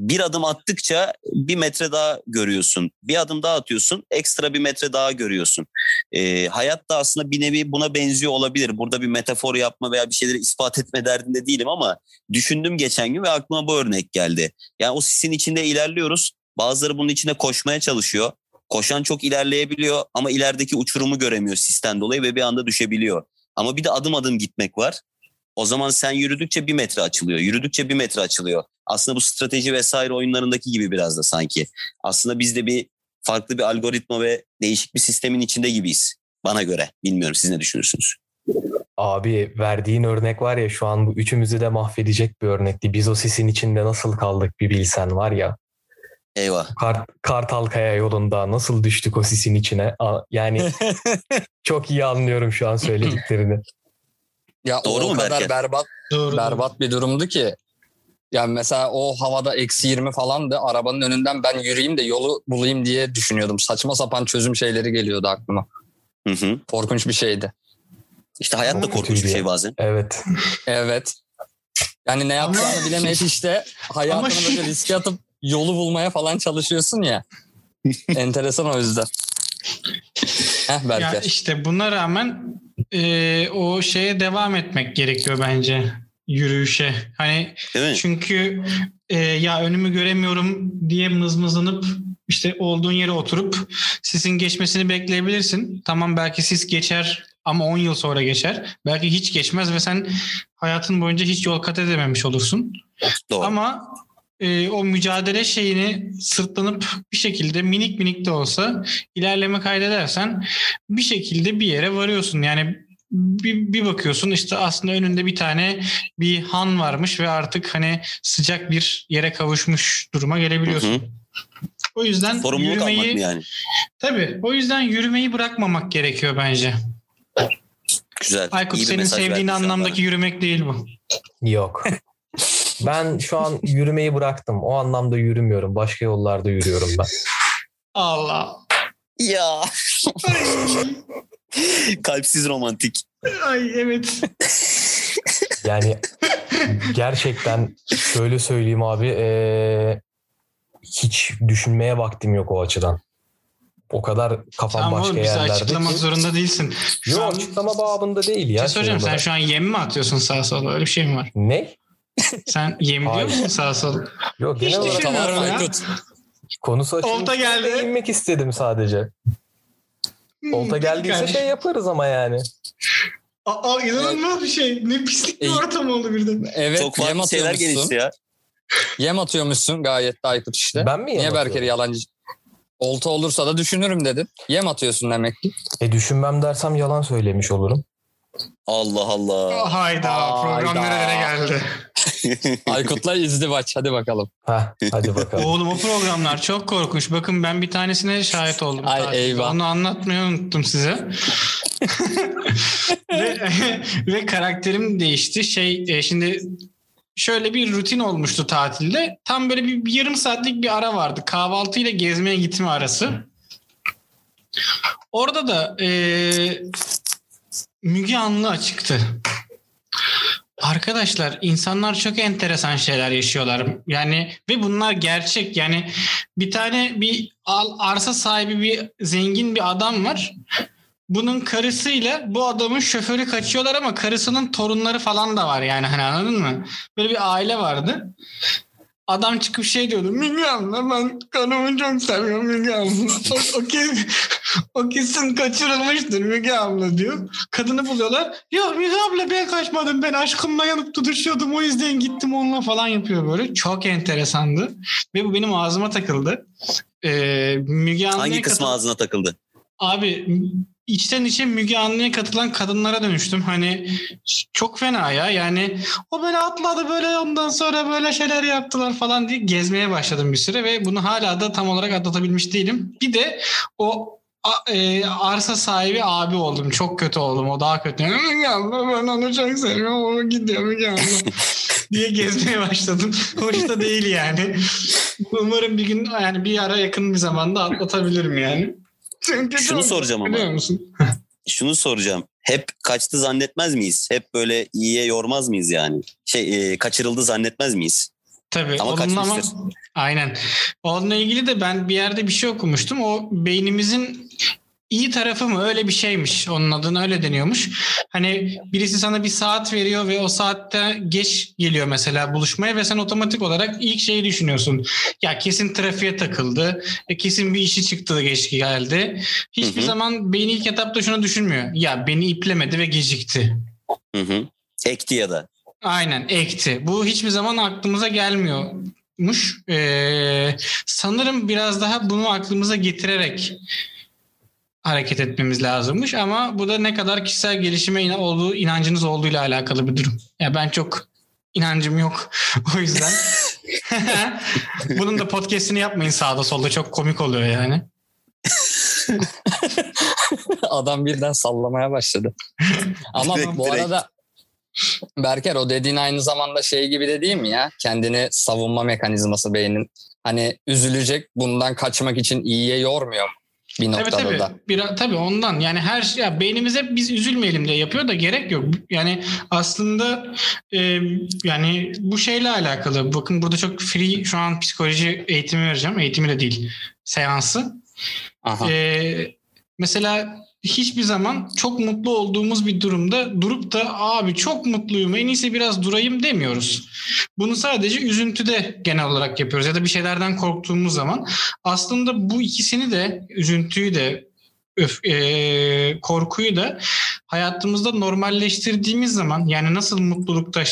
Bir adım attıkça bir metre daha görüyorsun. Bir adım daha atıyorsun ekstra bir metre daha görüyorsun. E, hayat da aslında bir nevi buna benziyor olabilir. Burada bir metafor yapma veya bir şeyleri ispat etme derdinde değilim ama düşündüm geçen gün ve aklıma bu örnek geldi. Yani o sisin içinde ilerliyoruz. Bazıları bunun içinde koşmaya çalışıyor. Koşan çok ilerleyebiliyor ama ilerideki uçurumu göremiyor sisten dolayı ve bir anda düşebiliyor. Ama bir de adım adım gitmek var. O zaman sen yürüdükçe bir metre açılıyor. Yürüdükçe bir metre açılıyor. Aslında bu strateji vesaire oyunlarındaki gibi biraz da sanki. Aslında biz de bir farklı bir algoritma ve değişik bir sistemin içinde gibiyiz. Bana göre. Bilmiyorum siz ne düşünürsünüz? Abi verdiğin örnek var ya şu an bu üçümüzü de mahvedecek bir örnekti. Biz o sisin içinde nasıl kaldık bir bilsen var ya. Eyvah. Kart, Kartalkaya yolunda nasıl düştük o sisin içine? Yani çok iyi anlıyorum şu an söylediklerini. Ya Doğru o mu kadar berbat Doğru. berbat bir durumdu ki. Yani mesela o havada eksi 20 falandı. Arabanın önünden ben yürüyeyim de yolu bulayım diye düşünüyordum. Saçma sapan çözüm şeyleri geliyordu aklıma. Hı hı. Korkunç bir şeydi. İşte hayat da korkunç bir şey ya. bazen. Evet. Evet. Yani ne yapacağını bilemeyip işte hayatını Ama- böyle riske atıp yolu bulmaya falan çalışıyorsun ya. Enteresan o yüzden. Heh Ya Berker. işte buna rağmen e, o şeye devam etmek gerekiyor bence yürüyüşe. Hani çünkü e, ya önümü göremiyorum diye mızmızlanıp işte olduğun yere oturup sisin geçmesini bekleyebilirsin. Tamam belki sis geçer ama 10 yıl sonra geçer. Belki hiç geçmez ve sen hayatın boyunca hiç yol kat edememiş olursun. Doğru. Ama e, o mücadele şeyini sırtlanıp bir şekilde minik minik de olsa ilerleme kaydedersen bir şekilde bir yere varıyorsun. Yani bir, bir bakıyorsun işte aslında önünde bir tane bir han varmış ve artık hani sıcak bir yere kavuşmuş duruma gelebiliyorsun. Hı hı. O yüzden Sorumluluk almak yürümeyi mı yani? tabii o yüzden yürümeyi bırakmamak gerekiyor bence. Güzel. Aykut senin sevdiğin anlamdaki yürümek değil bu. Yok. Ben şu an yürümeyi bıraktım. O anlamda yürümüyorum. Başka yollarda yürüyorum ben. Allah. Ya. Kalpsiz romantik. Ay evet. Yani gerçekten şöyle söyleyeyim abi eee, hiç düşünmeye vaktim yok o açıdan. O kadar kafam Tamam başka oğlum yerlerde açıklamak ki. zorunda değilsin. Şu Yok an açıklama babında değil bir ya. şey şey soracağım sen şu an yem mi atıyorsun sağa sola öyle bir şey mi var? Ne? Sen yem diyor musun sağa sola? Yok Hiç genel olarak düşünmüyorum Tamam ya. Aykut. konusu Olta açılmış. geldi. Değinmek istedim sadece. Olta geldiyse kardeşim. şey yaparız ama yani. Aa, inanılmaz bir şey. Ne pislik bir E, ortam oldu birden. Evet Çok yem farklı şeyler gelişti ya. Yem atıyormuşsun gayet de Aykut işte. Ben mi Niye yem Berker'i atıyorum? yalancı? Olta olursa da düşünürüm dedin. Yem atıyorsun demek ki. E düşünmem dersem yalan söylemiş olurum. Allah Allah. Hayda, program Hayda. nerelere geldi. Aykut'la izdivaç hadi bakalım. Heh, hadi bakalım. Oğlum o programlar çok korkunç. Bakın ben bir tanesine şahit oldum. Ay, tatilde. eyvah. Onu anlatmayı unuttum size. ve, ve karakterim değişti. Şey e, şimdi şöyle bir rutin olmuştu tatilde. Tam böyle bir, bir yarım saatlik bir ara vardı. Kahvaltı ile gezmeye gitme arası. Orada da e, Müge Anlı açıktı. Arkadaşlar insanlar çok enteresan şeyler yaşıyorlar. Yani ve bunlar gerçek. Yani bir tane bir arsa sahibi bir zengin bir adam var. Bunun karısıyla bu adamın şoförü kaçıyorlar ama karısının torunları falan da var yani hani anladın mı? Böyle bir aile vardı. Adam çıkıp şey diyordu. Abla ben kanımı çok seviyorum Müge abla. O, o, kesin, o kesin kaçırılmıştır Müge abla diyor. Kadını buluyorlar. Ya Müge abla ben kaçmadım. Ben aşkımla yanıp tutuşuyordum. O yüzden gittim onunla falan yapıyor böyle. Çok enteresandı. Ve bu benim ağzıma takıldı. Ee, Müge Hangi kısmı katıl- ağzına takıldı? Abi içten içe Müge Anlı'ya katılan kadınlara dönüştüm. Hani çok fena ya. Yani o böyle atladı böyle ondan sonra böyle şeyler yaptılar falan diye gezmeye başladım bir süre ve bunu hala da tam olarak atlatabilmiş değilim. Bir de o a- e, arsa sahibi abi oldum. Çok kötü oldum. O daha kötü. Abla ben onu çok seviyorum. O gidiyor Müge abla. diye gezmeye başladım. Hoş da değil yani. Umarım bir gün yani bir ara yakın bir zamanda atlatabilirim yani. Çünkü Şunu soracağım ama. Biliyor musun? Şunu soracağım. Hep kaçtı zannetmez miyiz? Hep böyle iyiye yormaz mıyız yani? Şey e, kaçırıldı zannetmez miyiz? Tabii. Ama onunla kaçmıştır. aynen. Onunla ilgili de ben bir yerde bir şey okumuştum. O beynimizin iyi tarafı mı öyle bir şeymiş. Onun adını öyle deniyormuş. Hani birisi sana bir saat veriyor ve o saatte geç geliyor mesela buluşmaya ve sen otomatik olarak ilk şeyi düşünüyorsun. Ya kesin trafiğe takıldı. e, Kesin bir işi çıktı da geç geldi. Hiçbir Hı hı. zaman beyin ilk etapta şunu düşünmüyor. Ya beni iplemedi ve gecikti. Hı hı. Ekti ya da. Aynen ekti. Bu hiçbir zaman aklımıza gelmiyormuş. Ee, sanırım biraz daha bunu aklımıza getirerek hareket etmemiz lazımmış ama bu da ne kadar kişisel gelişime ina- olduğu inancınız olduğuyla alakalı bir durum. Ya ben çok inancım yok o yüzden. Bunun da podcast'ini yapmayın sağda solda çok komik oluyor yani. Adam birden sallamaya başladı. Ama Direkt, bu direkt. arada Berker o dediğin aynı zamanda şey gibi de değil mi ya? Kendini savunma mekanizması beynin. Hani üzülecek bundan kaçmak için iyiye yormuyor mu? Bir Tabii noktada tabii. da. Biraz, tabii ondan. Yani her şey ya beynimiz hep biz üzülmeyelim diye yapıyor da gerek yok. Yani aslında e, yani bu şeyle alakalı. Bakın burada çok free şu an psikoloji eğitimi vereceğim. Eğitimi de değil. Seansı. Aha. Ee, mesela hiçbir zaman çok mutlu olduğumuz bir durumda durup da abi çok mutluyum en iyisi biraz durayım demiyoruz. Bunu sadece üzüntüde genel olarak yapıyoruz ya da bir şeylerden korktuğumuz zaman. Aslında bu ikisini de üzüntüyü de öf, e, korkuyu da hayatımızda normalleştirdiğimiz zaman yani nasıl mutlulukta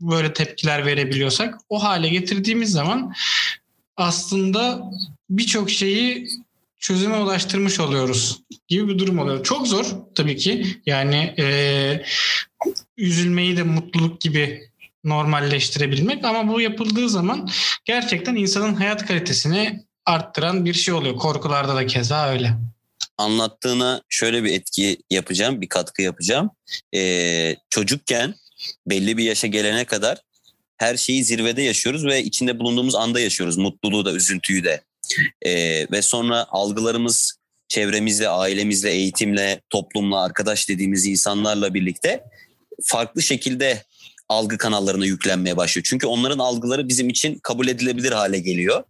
böyle tepkiler verebiliyorsak o hale getirdiğimiz zaman aslında birçok şeyi çözüme ulaştırmış oluyoruz gibi bir durum oluyor. Çok zor tabii ki. Yani e, üzülmeyi de mutluluk gibi normalleştirebilmek ama bu yapıldığı zaman gerçekten insanın hayat kalitesini arttıran bir şey oluyor. Korkularda da keza öyle. Anlattığına şöyle bir etki yapacağım, bir katkı yapacağım. Ee, çocukken belli bir yaşa gelene kadar her şeyi zirvede yaşıyoruz ve içinde bulunduğumuz anda yaşıyoruz. Mutluluğu da, üzüntüyü de. Ee, ve sonra algılarımız çevremizle, ailemizle, eğitimle, toplumla, arkadaş dediğimiz insanlarla birlikte farklı şekilde algı kanallarına yüklenmeye başlıyor. Çünkü onların algıları bizim için kabul edilebilir hale geliyor.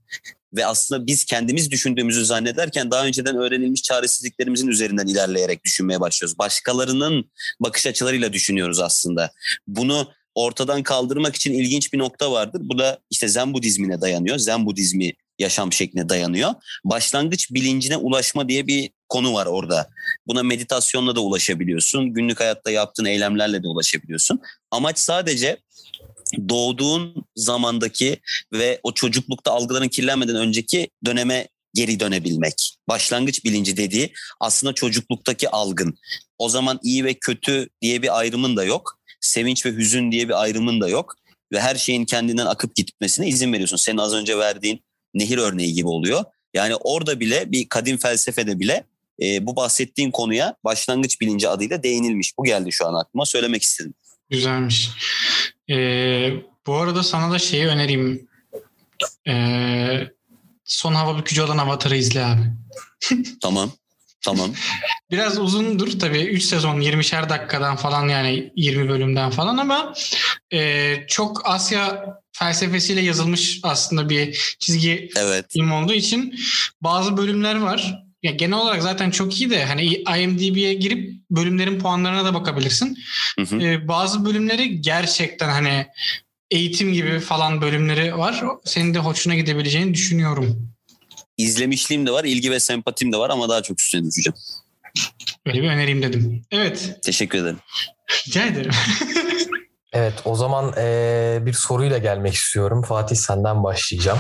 Ve aslında biz kendimiz düşündüğümüzü zannederken daha önceden öğrenilmiş çaresizliklerimizin üzerinden ilerleyerek düşünmeye başlıyoruz. Başkalarının bakış açılarıyla düşünüyoruz aslında. Bunu ortadan kaldırmak için ilginç bir nokta vardır. Bu da işte Zen Budizmine dayanıyor. Zen Budizmi yaşam şekline dayanıyor. Başlangıç bilincine ulaşma diye bir konu var orada. Buna meditasyonla da ulaşabiliyorsun. Günlük hayatta yaptığın eylemlerle de ulaşabiliyorsun. Amaç sadece doğduğun zamandaki ve o çocuklukta algıların kirlenmeden önceki döneme geri dönebilmek. Başlangıç bilinci dediği aslında çocukluktaki algın. O zaman iyi ve kötü diye bir ayrımın da yok. Sevinç ve hüzün diye bir ayrımın da yok. Ve her şeyin kendinden akıp gitmesine izin veriyorsun. Senin az önce verdiğin nehir örneği gibi oluyor. Yani orada bile bir kadim felsefede bile e, bu bahsettiğin konuya başlangıç bilinci adıyla değinilmiş. Bu geldi şu an aklıma söylemek istedim. Güzelmiş. Ee, bu arada sana da şeyi önereyim. Ee, son hava bükücü olan Avatar'ı izle abi. Tamam. Tamam. Biraz uzundur tabii 3 sezon 20'şer dakikadan falan yani 20 bölümden falan ama e, çok Asya felsefesiyle yazılmış aslında bir çizgi Evet. film olduğu için bazı bölümler var. Ya genel olarak zaten çok iyi de hani IMDb'ye girip bölümlerin puanlarına da bakabilirsin. Hı hı. Ee, bazı bölümleri gerçekten hani eğitim gibi falan bölümleri var. Senin de hoşuna gidebileceğini düşünüyorum. İzlemişliğim de var, ilgi ve sempatim de var ama daha çok üstüne düşeceğim. Böyle bir önereyim dedim. Evet. Teşekkür ederim. Rica ederim. Evet o zaman eee, bir soruyla gelmek istiyorum. Fatih senden başlayacağım.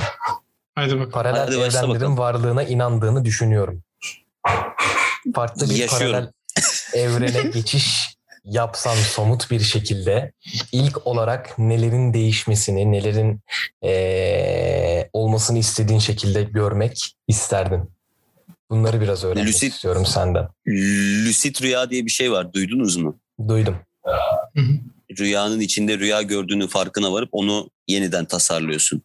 Hadi bakalım. Paralel Hadi evrenlerin bakalım. varlığına inandığını düşünüyorum. Farklı bir Yaşıyorum. paralel evrene geçiş yapsan somut bir şekilde ilk olarak nelerin değişmesini, nelerin eee, olmasını istediğin şekilde görmek isterdin. Bunları biraz öğrenmek Lucid- istiyorum senden. Lucid rüya diye bir şey var. Duydunuz mu? Duydum. Hı hı. Rüyanın içinde rüya gördüğünü farkına varıp onu yeniden tasarlıyorsun.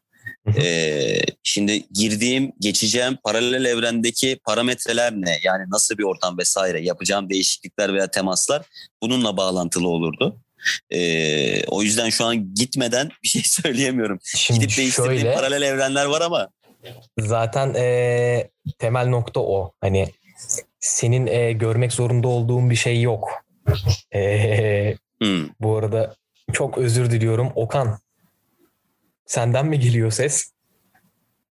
Ee, şimdi girdiğim, geçeceğim paralel evrendeki parametreler ne? Yani nasıl bir ortam vesaire yapacağım değişiklikler veya temaslar bununla bağlantılı olurdu. Ee, o yüzden şu an gitmeden bir şey söyleyemiyorum. Şimdi Gidip değiştirdiğim şöyle paralel evrenler var ama zaten e, temel nokta o. Hani senin e, görmek zorunda olduğun bir şey yok. E, hmm, bu arada çok özür diliyorum. Okan senden mi geliyor ses?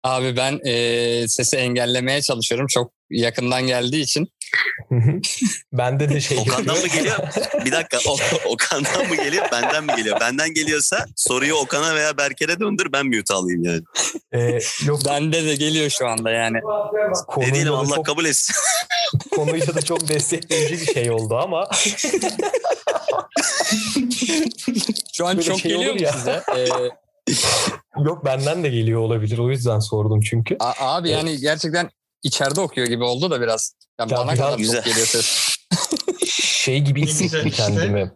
Abi ben e, sesi engellemeye çalışıyorum. Çok yakından geldiği için. Bende de şey Okan'dan mı geliyor? Bir dakika o, Okan'dan mı geliyor benden mi geliyor? Benden geliyorsa soruyu Okan'a veya Berker'e döndür ben mute alayım yani. E, yok Bende de geliyor şu anda yani. Ne konuyla diyelim da Allah çok, kabul etsin. konuyla da çok destekleyici bir şey oldu ama Şu an Böyle çok şey geliyor mu ya. size? E, yok benden de geliyor olabilir. O yüzden sordum çünkü. a- abi yani gerçekten içeride okuyor gibi oldu da biraz. Yani Ya bana biraz kadar güzel. çok geliyor ses. şey gibi hissettim kendimi.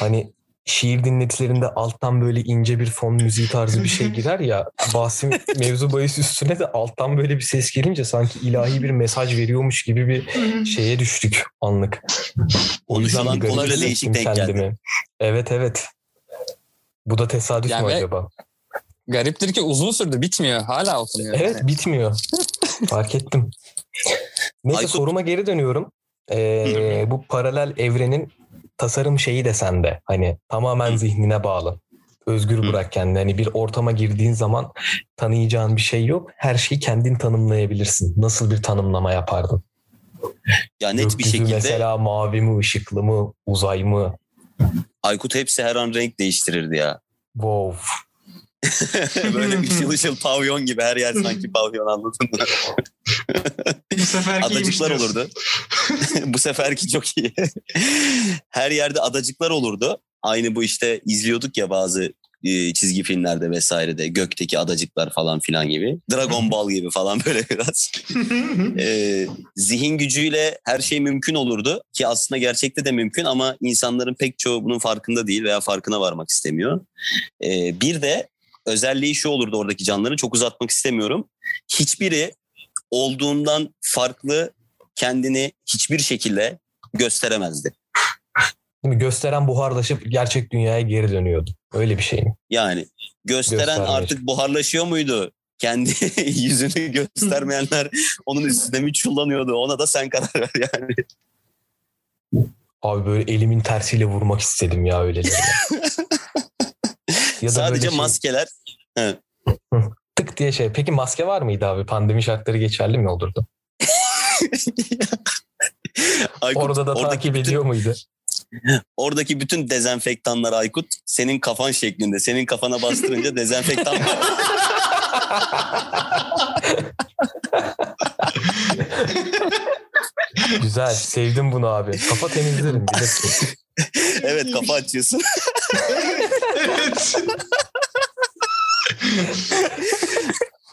Hani şiir dinletilerinde alttan böyle ince bir fon müziği tarzı bir şey girer ya. Basim mevzu bahis üstüne de alttan böyle bir ses gelince sanki ilahi bir mesaj veriyormuş gibi bir şeye düştük anlık. O yüzden şu an bir garip konuyla hissettim değişik denk geldi. kendimi. Evet evet. Bu da tesadüf Yani mü acaba? Gariptir ki uzun sürdü bitmiyor. Hala okunuyor. Evet yani. bitmiyor. Fark ettim. Neyse Aykut- soruma geri dönüyorum. Ee, bu paralel evrenin tasarım şeyi de sende. Hani tamamen zihnine bağlı. Özgür bırak kendini. Hani bir ortama girdiğin zaman tanıyacağın bir şey yok. Her şeyi kendin tanımlayabilirsin. Nasıl bir tanımlama yapardın? Ya net bir Gökyüzü şekilde mesela mavi mi, ışıklı mı, uzay mı? Aykut hepsi her an renk değiştirirdi ya. Wow. Böyle ışıl ışıl pavyon gibi her yer sanki pavyon anladın mı? Bu seferki Adacıklar olurdu. bu seferki çok iyi. Her yerde adacıklar olurdu. Aynı bu işte izliyorduk ya bazı e, çizgi filmlerde vesairede gökteki adacıklar falan filan gibi. Dragon Ball gibi falan böyle biraz. E, zihin gücüyle her şey mümkün olurdu ki aslında gerçekte de mümkün ama insanların pek çoğu bunun farkında değil veya farkına varmak istemiyor. E, bir de özelliği şu olurdu oradaki canlıların çok uzatmak istemiyorum. Hiçbiri olduğundan farklı kendini hiçbir şekilde gösteremezdi. Değil mi? Gösteren buharlaşıp gerçek dünyaya geri dönüyordu. Öyle bir şey mi? Yani gösteren Göstermeyecek. artık buharlaşıyor muydu? Kendi yüzünü göstermeyenler onun üstüne mi çullanıyordu? Ona da sen karar ver yani. Abi böyle elimin tersiyle vurmak istedim ya öylelerine. ya da Sadece şey, maskeler. tık diye şey. Peki maske var mıydı abi? Pandemi şartları geçerli mi olurdu? Aykut, Orada da oradaki takip bütün, ediyor muydu? Oradaki bütün dezenfektanlar Aykut senin kafan şeklinde. Senin kafana bastırınca dezenfektan Güzel. Sevdim bunu abi. Kafa temizlerim. evet kafa açıyorsun. evet.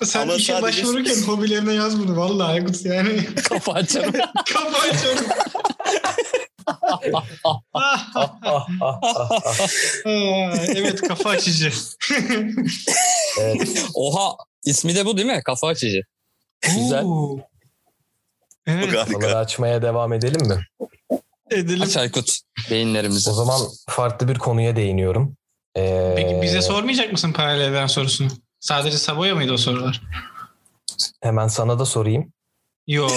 Sen Ama işe sadece- başvururken hobilerine yaz bunu. Vallahi Aykut yani. Kafa açarım. Kafa. Aa, evet kafa açıcı. Evet. Oha ismi de bu değil mi? Kafa açıcı. Güzel. Evet harika. açmaya devam edelim mi? Edelim. Aç Aykut beyinlerimizi. O zaman farklı bir konuya değiniyorum. Ee, Peki bize sormayacak mısın paralel evren sorusunu? Sadece Saboya mıydı o sorular? Hemen sana da sorayım. Yo.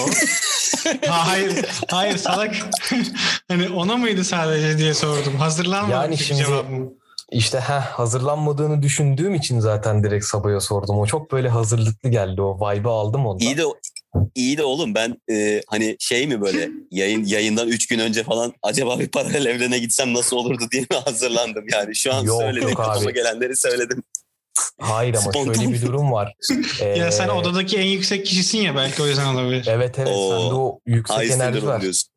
ha, hayır, hayır salak. hani ona mıydı sadece diye sordum. Hazırlanmadım Yani şimdi- cevabım. İşte heh, hazırlanmadığını düşündüğüm için zaten direkt Sabah'a sordum. O çok böyle hazırlıklı geldi. O vibe'ı aldım ondan. İyi de iyi de oğlum ben e, hani şey mi böyle yayın yayından 3 gün önce falan acaba bir paralel evrene gitsem nasıl olurdu diye mi hazırlandım yani şu an Yok, söyledim yok kafama abi. gelenleri söyledim. Hayır ama Spontan. şöyle bir durum var. Ya Ee, sen odadaki en yüksek kişisin ya belki o yüzden olabilir. Evet evet Oo, sende o yüksek enerji var. diyorsun.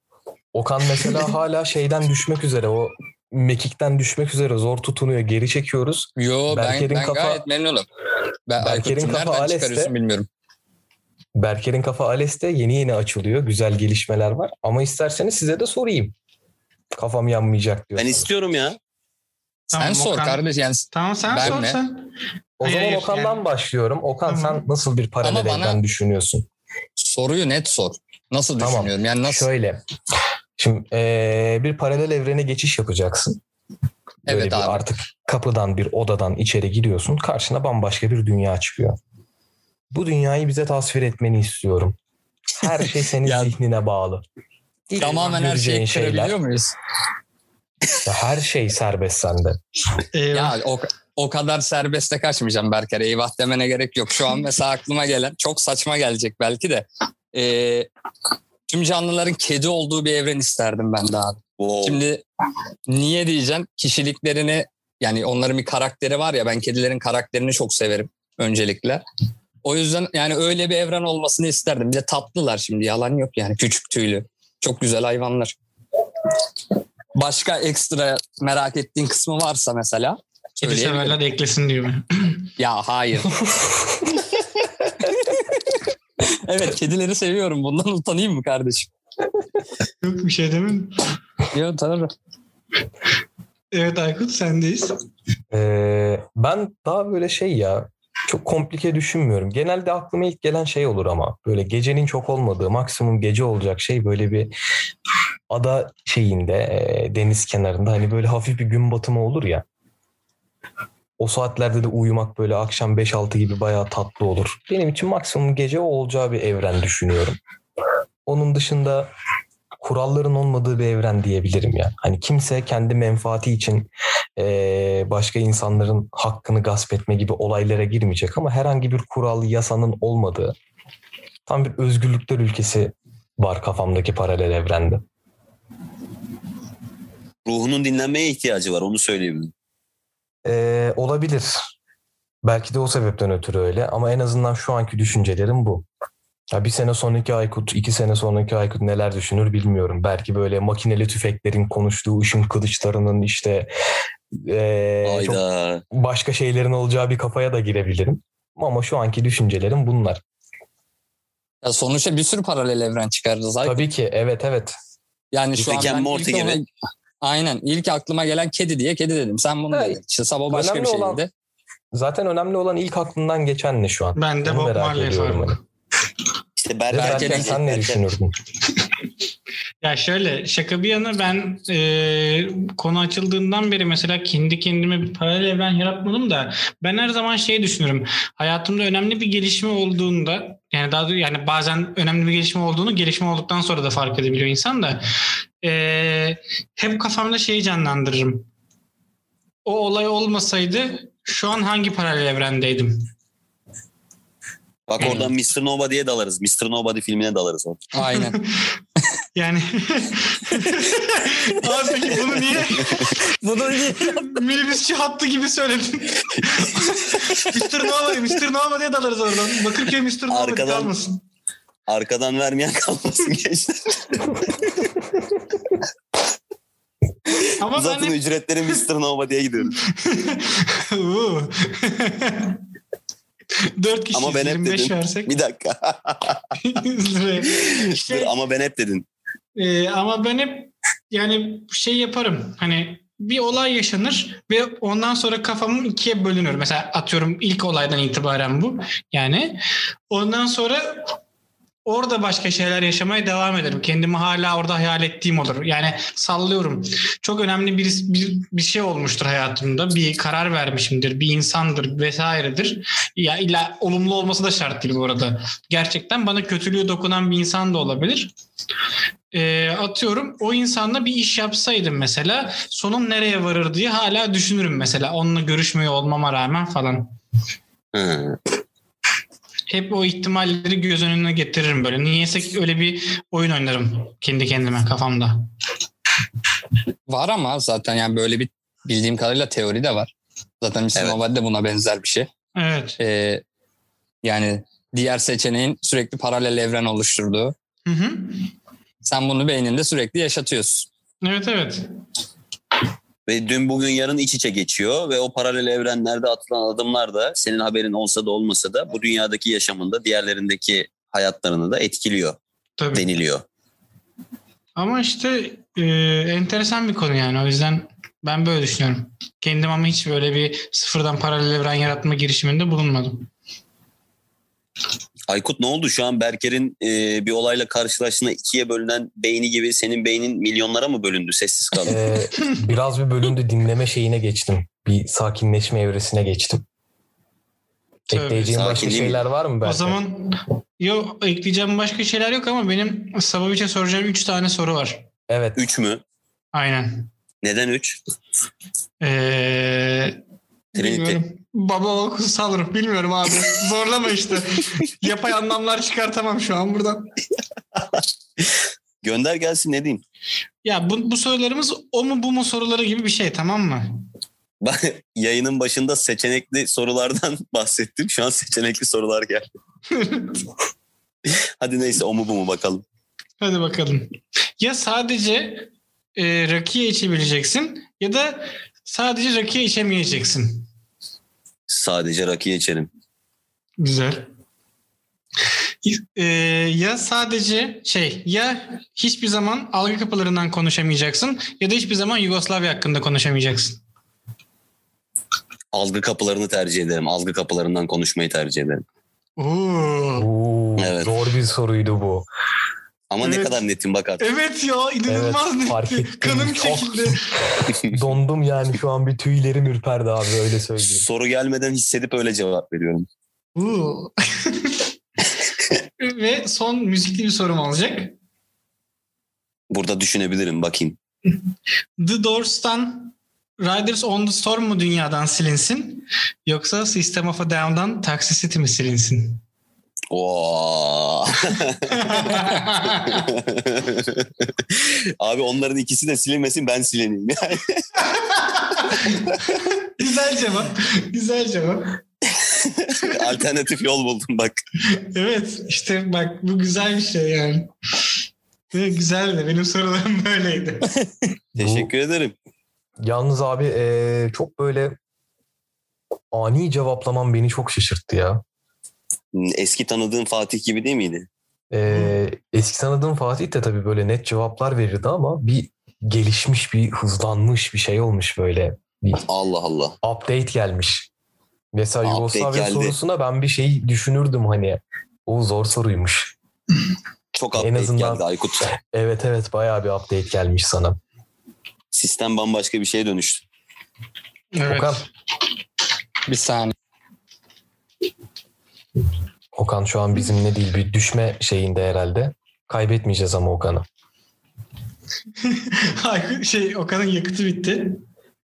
Okan mesela hala şeyden düşmek üzere. O mekikten düşmek üzere zor tutunuyor. Geri çekiyoruz. Yo ben, Berker'in ben kafa- gayet memnunum. Ben Berker'in kafa nereden Ales'te- çıkarıyorsun bilmiyorum. Berker'in kafa Ales'te yeni yeni açılıyor. Güzel gelişmeler var. Ama isterseniz size de sorayım. Kafam yanmayacak Ben diyorsanız. istiyorum ya. Tamam, Sen sor Okan. kardeş yani Tamam sen Ben sor mi? sen. O Hayır, zaman hayır, Okan'dan yani- başlıyorum. Okan Tamam. sen nasıl bir paralel bana- evren düşünüyorsun? soruyu net sor. Nasıl Tamam. düşünüyorum yani nasıl? Şöyle. Şimdi eee, bir paralel evrene geçiş yapacaksın. Böyle Evet bir abi. artık kapıdan bir odadan içeri giriyorsun. Karşına bambaşka bir dünya çıkıyor. Bu dünyayı bize tasvir etmeni istiyorum. Her şey senin Ya- zihnine bağlı. İlk Tamamen her şeyi kırabiliyor muyuz? Ya her şey serbest sende. Ya o, o kadar serbeste kaçmayacağım Berker. Eyvah demene gerek yok. Şu an mesela aklıma gelen çok saçma gelecek belki de. Ee, tüm canlıların kedi olduğu bir evren isterdim ben de abi. Wow. Şimdi niye diyeceğim? Kişiliklerini yani onların bir karakteri var ya ben kedilerin karakterini çok severim öncelikle. O yüzden yani öyle bir evren olmasını isterdim. Bir de tatlılar şimdi yalan yok yani küçük tüylü. Çok güzel hayvanlar. Başka ekstra merak ettiğin kısmı varsa mesela. Kedi severler de eklesin diyor. Ya hayır. evet kedileri seviyorum. Bundan utanayım mı kardeşim? Yok bir şey demin. Yok tabii. Evet Aykut sendeyiz. Ee, ben daha böyle şey ya çok komplike düşünmüyorum. Genelde aklıma ilk gelen şey olur ama böyle gecenin çok olmadığı maksimum gece olacak şey böyle bir ada şeyinde e, deniz kenarında hani böyle hafif bir gün batımı olur ya. O saatlerde de uyumak böyle akşam 5-6 gibi bayağı tatlı olur. Benim için maksimum gece olacağı bir evren düşünüyorum. Onun dışında kuralların olmadığı bir evren diyebilirim ya. Hani kimse kendi menfaati için eee, başka insanların hakkını gasp etme gibi olaylara girmeyecek ama herhangi bir kural, yasanın olmadığı tam bir özgürlükler ülkesi var kafamdaki paralel evrende. Ruhunun dinlenmeye ihtiyacı var onu söyleyebilirim. Eee, olabilir. Belki de o sebepten ötürü öyle ama en azından şu anki düşüncelerim bu. Ya bir sene sonraki Aykut, iki sene sonraki Aykut neler düşünür bilmiyorum. Belki böyle makineli tüfeklerin konuştuğu ışın kılıçlarının işte eee, çok başka şeylerin olacağı bir kafaya da girebilirim. Ama şu anki düşüncelerim bunlar. Ya sonuçta bir sürü paralel evren çıkarırız. Aykut. Tabii ki evet evet. Yani şu an Rick and ben Morty ilk gibi. ona- Aynen. İlk aklıma gelen kedi diye kedi dedim. Sen bunu Evet. dedin. İşte sabah başka Önemli bir olan- şeydi. Zaten önemli olan ilk aklından geçen ne şu an? Ben de Bob merak Marley hani. İşte Berker Berker diyecek, sen ne düşünürdün? Ya şöyle şaka bir yana ben e, konu açıldığından beri mesela kendi kendime bir paralel evren yaratmadım da ben her zaman şey düşünürüm. Hayatımda önemli bir gelişme olduğunda yani daha doğrusu yani bazen önemli bir gelişme olduğunu gelişme olduktan sonra da fark edebiliyor insan da e, hep kafamda şeyi canlandırırım. O olay olmasaydı şu an hangi paralel evrendeydim? Bak oradan Mr. Nobody'ye dalarız. Mr. Nobody filmine dalarız. orada. Aynen. Yani Abi peki bunu niye bunu minibüsçü hattı gibi söyledin? Mr. Nova, Mr. Nova diye dalarız oradan. Bakırköy Mr. Nova Arkadan- kalmasın. Arkadan vermeyen kalmasın gençler. Ama Zaten ben hep... ücretleri Mr. Nobody'ye gidiyoruz. Uuu. Dört kişi Ama ben hep 25 dedim. versek. Bir dakika. 100 liraya. Şey, Dur, ama ben hep dedin. Ee, ama ben hep yani şey yaparım. Hani bir olay yaşanır ve ondan sonra kafamın ikiye bölünür. Mesela atıyorum ilk olaydan itibaren bu. Yani ondan sonra orada başka şeyler yaşamaya devam ederim. Kendimi hala orada hayal ettiğim olur. Yani sallıyorum. Çok önemli bir, bir, bir şey olmuştur hayatımda. Bir karar vermişimdir. Bir insandır vesairedir. Ya illa olumlu olması da şart değil bu arada. Gerçekten bana kötülüğü dokunan bir insan da olabilir. E, atıyorum o insanla bir iş yapsaydım mesela sonum nereye varır diye hala düşünürüm mesela onunla görüşmüyor olmama rağmen falan. Hep o ihtimalleri göz önüne getiririm böyle. Niyeyse öyle bir oyun oynarım kendi kendime kafamda. var ama zaten yani böyle bir bildiğim kadarıyla teori de var. Zaten Mr. Evet. De buna benzer bir şey. Evet. Ee, yani diğer seçeneğin sürekli paralel evren oluşturduğu. Hı hı. Sen bunu beyninde sürekli yaşatıyorsun. Evet evet. Ve dün bugün yarın iç içe geçiyor ve o paralel evrenlerde atılan adımlar da senin haberin olsa da olmasa da bu dünyadaki yaşamında diğerlerindeki hayatlarını da etkiliyor Tabii. deniliyor. Ama işte e, enteresan bir konu yani. O yüzden ben böyle düşünüyorum. Kendim ama hiç böyle bir sıfırdan paralel evren yaratma girişiminde bulunmadım. Aykut ne oldu? Şu an Berker'in e, bir olayla karşılaştığında ikiye bölünen beyni gibi senin beynin milyonlara mı bölündü? Sessiz kaldın. Ee, biraz bir bölündü dinleme şeyine geçtim. Bir sakinleşme evresine geçtim. Tövbe, Ekleyeceğin başka sakinliği mi? şeyler var mı Berker? O zaman yok ekleyeceğim başka şeyler yok ama benim Sabavic'e soracağım 3 tane soru var. Evet. Üç mü? Aynen. Neden üç? Ee, Trinity. bilmiyorum. Baba kutsal ruh bilmiyorum abi. Zorlama işte. Yapay anlamlar çıkartamam şu an buradan. Gönder gelsin ne diyeyim? Ya bu, bu sorularımız o mu bu mu soruları gibi bir şey tamam mı? Ben yayının başında seçenekli sorulardan bahsettim. Şu an seçenekli sorular geldi. Hadi neyse o mu bu mu bakalım. Hadi bakalım. Ya sadece e, rakiye içebileceksin ya da sadece rakiye içemeyeceksin. Sadece rakıya içelim. Güzel. E, ya sadece şey ya hiçbir zaman algı kapılarından konuşamayacaksın ya da hiçbir zaman Yugoslavya hakkında konuşamayacaksın. Algı kapılarını tercih ederim. Algı kapılarından konuşmayı tercih ederim. Oo. Oo, Evet. Zor bir soruydu bu. Ama ne Evet. kadar netim bak artık. Evet ya inanılmaz Evet, netti. Kanım çekildi. Dondum yani şu an bir tüylerim ürperdi abi öyle söyleyeyim. Soru gelmeden hissedip öyle cevap veriyorum. Ve son müzikli bir sorum olacak. Burada düşünebilirim bakayım. The Doors'tan Riders on the Storm mu dünyadan silinsin yoksa System of a Down'dan Toxicity mi silinsin? Oo. Abi onların ikisi de silinmesin ben silineyim. Yani Güzel cevap. Güzel cevap. alternatif yol buldum bak. Evet işte bak bu güzel bir şey yani. Güzeldi. Benim sorularım böyleydi. Teşekkür ederim. Yalnız abi eee, çok böyle ani cevaplamam beni çok şaşırttı ya. Eski tanıdığın Fatih gibi değil miydi? Eee, eski tanıdığım Fatih de tabii böyle net cevaplar verirdi ama bir gelişmiş bir hızlanmış bir şey olmuş böyle. Bir Allah Allah. update gelmiş. Mesela Update Yugoslavya geldi. sorusuna ben bir şey düşünürdüm hani. O zor soruymuş. Çok En update azından- geldi Aykut. Evet evet bayağı bir update gelmiş sana. Sistem bambaşka bir şeye dönüştü. Evet. Okan, Bir saniye. Okan şu an bizimle değil bir düşme şeyinde herhalde. Kaybetmeyeceğiz ama Okan'ı. Ay, şey Okan'ın yakıtı bitti.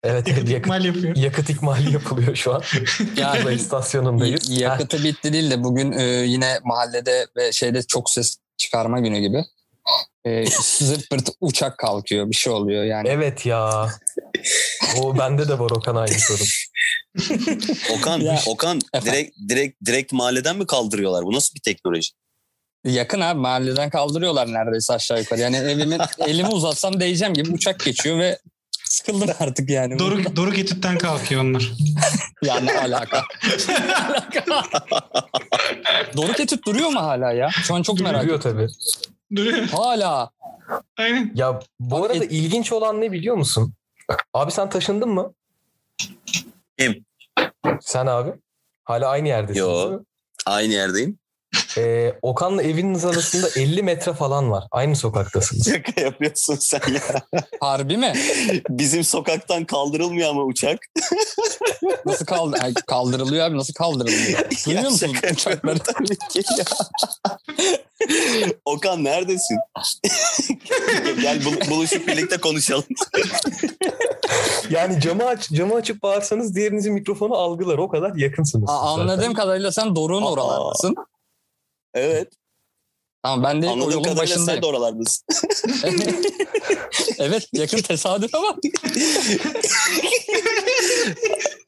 Evet Yakıt yakıt, ikmal yapıyor. yakıt ikmali yapılıyor şu an. Yani istasyonundayız. yakıtı bitti değil de bugün e, yine mahallede ve şeyde çok ses çıkarma günü gibi. E, zırt uçak kalkıyor bir şey oluyor yani. Evet ya. O bende de var Okan aynı sorun. Okan, Ya, Okan efendim? direkt direkt direkt mahalleden mi kaldırıyorlar? Bu nasıl bir teknoloji? Yakın abi mahalleden kaldırıyorlar neredeyse aşağı yukarı. Yani evimin elimi uzatsam değeceğim gibi uçak geçiyor ve sıkıldım artık yani. Doruk, Doruk Etüt'ten kalkıyor onlar. Yani ne alaka? Doruk Etüt duruyor mu hala ya? Şu an çok merak Duruyor ediyorum. tabii. Duruyor. Hala. Aynen. Ya bu Abi, arada et- ilginç olan ne biliyor musun? Abi sen taşındın mı? Kim? Sen abi. Hala aynı yerdesin. Yo. Aynı yerdeyim. Ee, Okan'la eviniz arasında 50 metre falan var. Aynı sokaktasınız. Şaka yapıyorsun sen ya. Harbi mi? Bizim sokaktan kaldırılmıyor ama uçak. Nasıl kaldı? Kaldırılıyor abi nasıl kaldırılıyor? Duyuyor musun uçakları? tabii ki ya. Okan neredesin? Gel bul- buluşup birlikte konuşalım. Yani camı aç, camı açıp bağırsanız diğerinizin mikrofonu algılar. O kadar yakınsınız. Aa, siz zaten. anladığım kadarıyla sen Doruk'un oralardasın. Evet. Tamam ben de o Anladığım yolun kadarıyla sen de oralardasın. evet yakın tesadüf ama.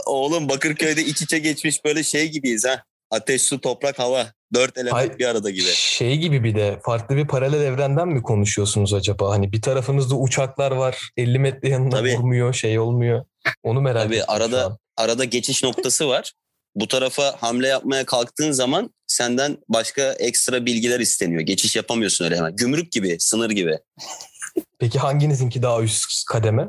Oğlum Bakırköy'de iç içe geçmiş böyle şey gibiyiz ha. Ateş, su, toprak, hava. Dört element Hayır. bir arada gibi. Şey gibi bir de farklı bir paralel evrenden mi konuşuyorsunuz acaba? Hani bir tarafınızda uçaklar var. 50 metre yanına Tabii. vurmuyor, şey olmuyor. Onu merak Tabii, ettim arada-. Arada geçiş noktası var. Bu tarafa hamle yapmaya kalktığın zaman senden başka ekstra bilgiler isteniyor. Geçiş yapamıyorsun öyle hemen. Gümrük gibi, sınır gibi. Peki hanginizinki daha üst kademe?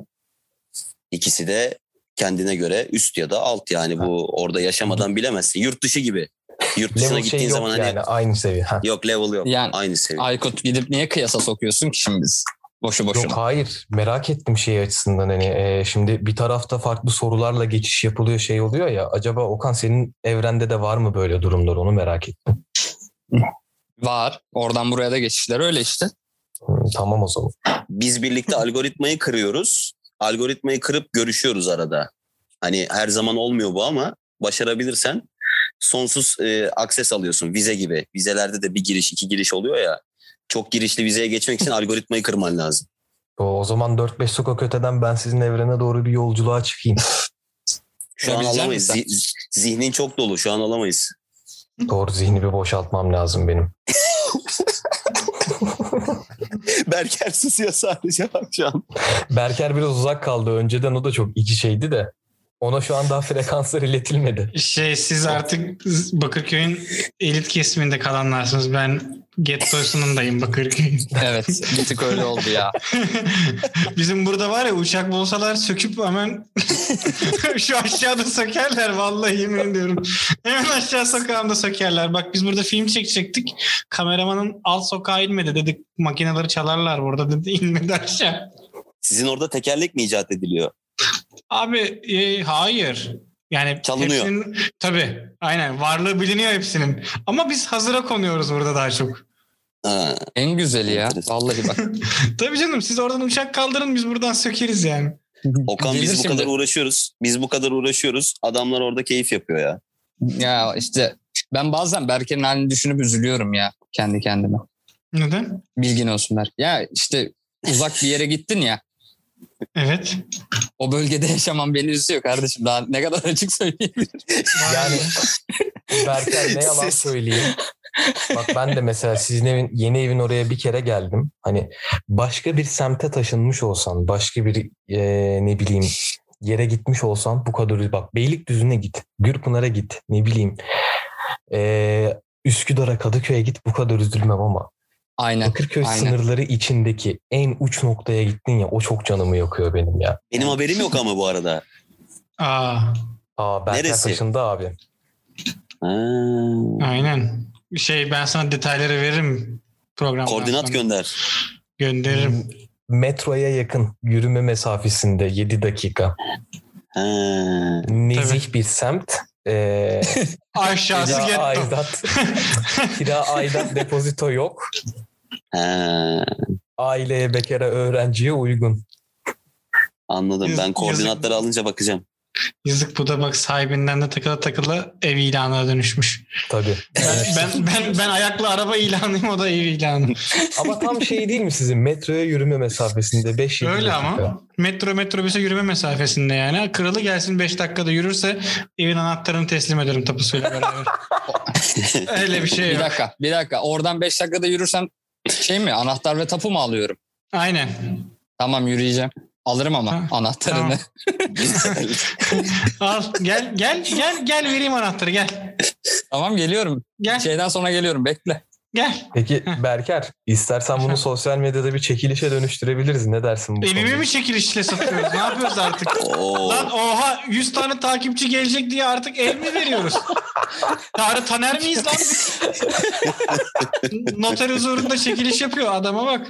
İkisi de kendine göre üst ya da alt yani bu orada yaşamadan bilemezsin. Yurt dışı gibi. Yurt dışına Level gittiğin şey yok zaman hani yani aynı seviye. Ha. yok level yok. Yani- Aynı seviye. Aykut gidip niye kıyasa sokuyorsun ki şimdi biz? Boşu boşuna. Yok hayır merak ettim şey açısından hani e, şimdi bir tarafta farklı sorularla geçiş yapılıyor şey oluyor ya acaba Okan senin evrende de var mı böyle durumlar onu merak ettim. Var. Oradan buraya da geçişler öyle işte. Hı, tamam o zaman. Biz birlikte algoritmayı kırıyoruz. Algoritmayı kırıp görüşüyoruz arada. Hani her zaman olmuyor bu ama başarabilirsen sonsuz e, akses alıyorsun vize gibi. Vizelerde de bir giriş iki giriş oluyor ya. Çok girişli vizeye geçmek için algoritmayı kırman lazım. O, o zaman 4-5 sokak öteden ben sizin evrene doğru bir yolculuğa çıkayım. Şu an alamayız. Zi- zihnin çok dolu. Şu an alamayız. doğru zihni bir boşaltmam lazım benim. Berker susuyor sadece bak şu an. Berker biraz uzak kaldı. Önceden o da çok iç şeydi de. Ona şu an daha frekanslar iletilmedi. Şey siz artık Bakırköy'ün elit kesiminde kalanlarsınız. Ben gettosunundayım Bakırköy'ün. Evet. bir tık öyle oldu ya. Bizim burada var ya uçak bulsalar söküp hemen şu aşağıda sökerler vallahi yemin ediyorum. Hemen aşağı sokağında sökerler. Bak biz burada film çekecektik. Kameramanın alt sokağa inmedi dedik. Makineleri çalarlar burada dedi. inmedi aşağı. Sizin orada tekerlek mi icat ediliyor? Abi e, hayır. Yani Çalınıyor. hepsinin tabii aynen varlığı biliniyor hepsinin. Ama biz hazıra konuyoruz burada daha çok. Ha, En güzeli ya. Vallahi bak. Tabii canım siz oradan uçak kaldırın biz buradan sökeriz yani. Okan Gelir biz bu kadar uğraşıyoruz. Biz bu kadar uğraşıyoruz. Adamlar orada keyif yapıyor ya. Ya işte ben bazen Berker'in halini düşünüp üzülüyorum ya kendi kendime. Neden? Bilgin olsun Berk. Ya işte uzak bir yere gittin ya. Evet. O bölgede yaşamam beni üzüyor kardeşim. Daha ne kadar açık söyleyebilirim. Yani Berker ne yalan söyleyeyim. Bak ben de mesela sizin evin yeni evin oraya bir kere geldim. Hani başka bir semte taşınmış olsan, başka bir e, ne bileyim yere gitmiş olsan bu kadar bak Beylikdüzü'ne git, Gürpınar'a git, ne bileyim e, Üsküdar'a, Kadıköy'e git bu kadar üzülmem ama Aynen. Bakırköy aynen. sınırları içindeki en uç noktaya gittin ya o çok canımı yakıyor benim ya. Benim haberim yok ama bu arada. Aa, Aa Berker Neresi? taşındı abi. Aynen. Şey ben sana detayları veririm programdan Koordinat sonra. gönder. Gönderirim. Metroya yakın yürüme mesafesinde 7 dakika. Ha. Nezih bir semt. Ee, Aşağısı getto. aidat, kira aidat depozito yok. Aileye, bekara, öğrenciye uygun. Anladım. Yazık- Ben koordinatları alınca bakacağım. Yazık bu da bak sahibinden de takıla takıla ev ilanına dönüşmüş. Tabii. Ben, ben, ben, ben ayaklı araba ilanıyım o da ev ilanı. Ama tam şey değil mi sizin? Metroya yürüme mesafesinde 5-7 dakika. Öyle ama metro metrobüse yürüme mesafesinde yani. Kralı gelsin 5 dakikada yürürse evin anahtarını teslim ederim tapusuyla beraber. Öyle bir şey Bir yok. dakika. Bir dakika. Oradan 5 dakikada yürürsem şey mi? Anahtar ve tapu mu alıyorum? Aynen. Tamam yürüyeceğim. Alırım ama Ha, anahtarını. tamam. Al gel gel gel gel vereyim anahtarı gel. tamam geliyorum. Gel Şeyden sonra geliyorum. Bekle. Gel. Peki Berker istersen bunu sosyal medyada bir çekilişe dönüştürebiliriz. Ne dersin bu Evimi konuda? mi çekilişle satıyoruz? Ne yapıyoruz artık? Oo. Lan oha 100 tane takipçi gelecek diye artık ev mi veriyoruz? Tarı Taner miyiz lan? Noter huzurunda çekiliş yapıyor adama bak.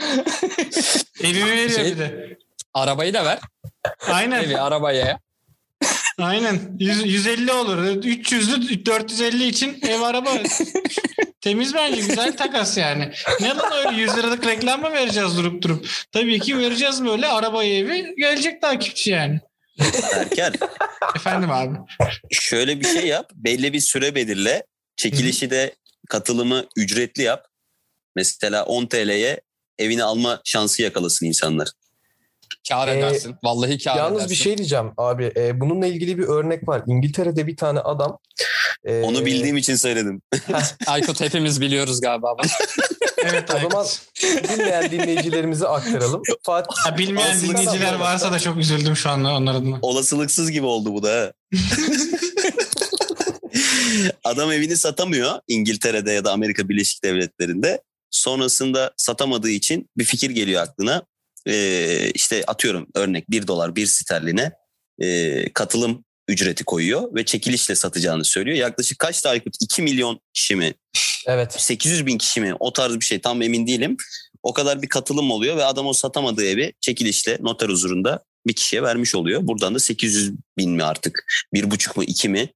Evimi veriyor Şey- bir de. Arabayı da ver. Aynen. Evi arabaya. Aynen. 100, 150 olur. 300'lü 450 için ev araba. Temiz bence. Güzel takas yani. Ne lan öyle 100 liralık reklam mı vereceğiz durup durup? Tabii ki vereceğiz böyle arabayı evi. Gelecek takipçi yani. Berker Efendim abi. şöyle bir şey yap. Belli bir süre belirle. Çekilişi de katılımı ücretli yap. Mesela 10 TL'ye evini alma şansı yakalasın insanlar. Kar Ee, edersin. Vallahi kar Yalnız edersin. bir şey diyeceğim abi. e, bununla ilgili bir örnek var. İngiltere'de bir tane adam. e, Onu bildiğim için söyledim. Aykut hepimiz biliyoruz galiba. Evet O zaman bilmeyen dinleyicilerimize aktaralım. Fatih Ha, bilmeyen dinleyiciler adam- varsa da çok üzüldüm şu anda onlar adına. Olasılıksız gibi oldu bu da. Adam evini satamıyor İngiltere'de ya da Amerika Birleşik Devletleri'nde. Sonrasında satamadığı için bir fikir geliyor aklına. Ee, işte atıyorum örnek 1 dolar 1 sterline ee, katılım ücreti koyuyor ve çekilişle satacağını söylüyor. Yaklaşık kaç Aykut? 2 milyon kişi mi? Evet. 800 bin kişi mi? O tarz bir şey tam emin değilim. O kadar bir katılım oluyor ve adam o satamadığı evi çekilişle noter huzurunda bir kişiye vermiş oluyor. Buradan da 800 bin mi artık? Bir buçuk mu iki mi?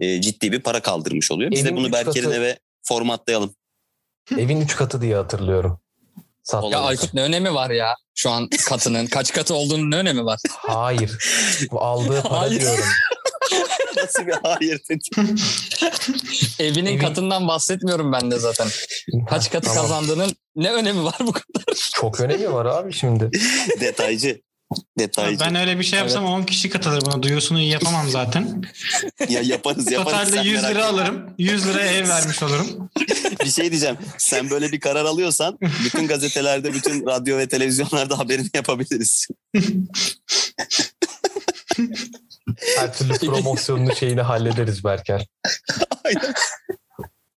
E, ciddi bir para kaldırmış oluyor. Biz Evin de bunu Berker'in katı- eve formatlayalım. Evin üç katı diye hatırlıyorum. Sattılar. Ya Aykut ne önemi var ya şu an katının? Kaç katı olduğunun ne önemi var? Hayır. Aldığı para Hayır. diyorum. Nasıl bir hayır dedi. Evinin Evin- katından bahsetmiyorum ben de zaten. Kaç katı Tamam. kazandığının ne önemi var bu kadar? Çok önemi var abi şimdi. Detaycı. Detaycı. Ben öyle bir şey yapsam 10 kişi katılır buna. Duyusunu yapamam zaten. Ya yaparız yaparız. Totalde Sen 100 merak lira alırım. 100 liraya ev vermiş olurum. Bir şey diyeceğim. Sen böyle bir karar alıyorsan bütün gazetelerde, bütün radyo ve televizyonlarda haberini yapabiliriz. Her türlü promosyonunu şeyini hallederiz Berker. Aynen.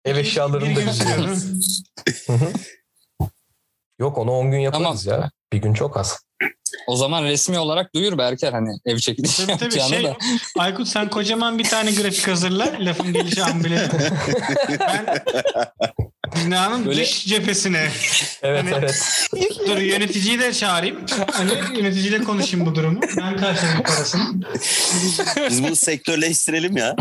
Ev eşyalarını da hı. Yok onu 10 gün yaparız Tamam. ya. Bir gün çok az. O zaman resmi olarak duyur Berker hani ev çekilişi Tabii tabii şey, da. Aykut sen kocaman bir tane grafik hazırla. Lafın gelişi ambile. ben binanın Böyle- dış cephesine. Evet Hani- evet. Dur yöneticiyi de çağırayım. Hani yöneticiyle konuşayım bu durumu. Ben karşılayayım parasını. Biz bunu sektörleştirelim ya.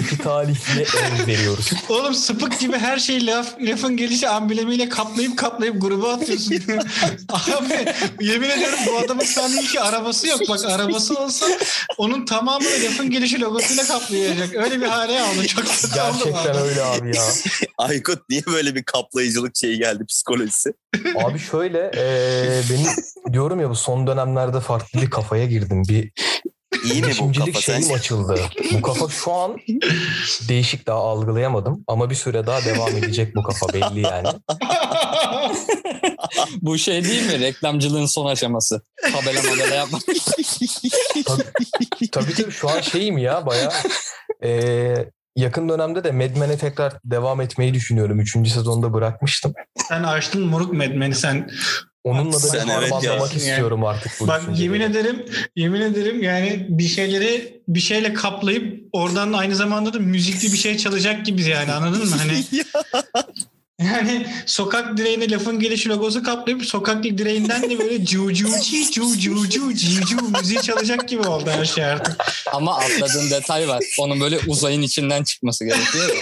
İki talihliye ev veriyoruz. Oğlum sıpık gibi her şeyi laf, lafın gelişi amblemiyle kaplayıp kaplayıp gruba atıyorsun. Abi yemin ediyorum bu adamın sandığı ki arabası yok. Bak arabası olsa onun tamamını lafın gelişi logosuyla kaplayacak. Öyle bir hale aldı. Çok kötü. Gerçekten öyle abi ya. Aykut niye böyle bir kaplayıcılık şeyi geldi psikolojisi? Abi şöyle eee benim diyorum ya bu son dönemlerde farklı bir kafaya girdim. Bir İyi mi bu kafa şeyim sen? açıldı. Bu kafa şu an değişik daha algılayamadım. Ama bir süre daha devam edecek bu kafa belli yani. Bu şey değil mi? Reklamcılığın son aşaması. Tabela modela yapmak. Tabii tabii şu an şeyim ya baya yakın dönemde de Mad Men'e tekrar devam etmeyi düşünüyorum. Üçüncü sezonda bırakmıştım. Sen açtın moruk medmeni sen. Onunla da bir Sen evet harmanlamak ya. istiyorum artık bu Bak yemin ederim yemin ederim yani bir şeyleri bir şeyle kaplayıp oradan aynı zamanda da müzikli bir şey çalacak gibi yani anladın mı? Hani yani sokak direğine lafın gelişi logosu kaplayıp sokak direğinden de böyle cu cu ci cu cu cu ci cu müziği çalacak gibi oldu her şey artık. Ama atladığın detay var. Onun böyle uzayın içinden çıkması gerekiyor.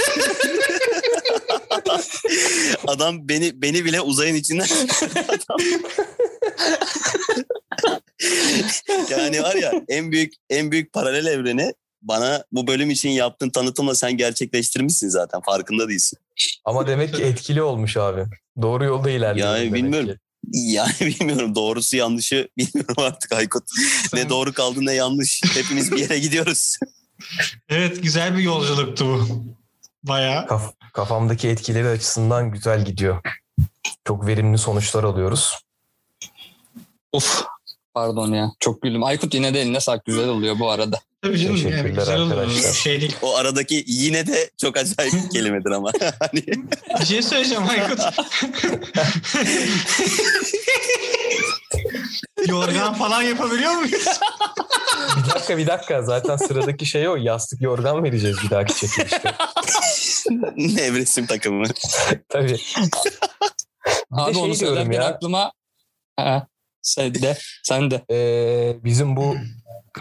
Adam beni beni bile uzayın içinden yani var ya en büyük en büyük paralel evreni bana bu bölüm için yaptığın tanıtımla sen gerçekleştirmişsin zaten farkında değilsin. Ama demek ki etkili olmuş abi. Doğru yolda ilerliyorum Yani demek bilmiyorum. ki. Yani bilmiyorum doğrusu yanlışı bilmiyorum artık Aykut. Ne doğru kaldı ne yanlış. Hepimiz bir yere gidiyoruz. Evet güzel bir yolculuktu bu. Bayağı. Kaf- kafamdaki etkileri açısından güzel gidiyor. Çok verimli sonuçlar alıyoruz. Of. Pardon ya. Çok güldüm. Aykut yine de eline sağlık. Güzel oluyor bu arada. Tabii canım yani Teşekkürler güzel oldu. arkadaşlar. Şey değil. O aradaki yine de çok acayip bir kelimedir ama. hani Bir şey söyleyeceğim Aykut. Yorgan falan yapabiliyor muyuz? Bir dakika bir dakika. Zaten sıradaki şey o. Yastık yorgan vereceğiz bir dahaki çekilişte. nevresim takımı. Tabii. Abi şey onu söylerken ya. aklıma Ha, sen de sen de. Ee, bizim bu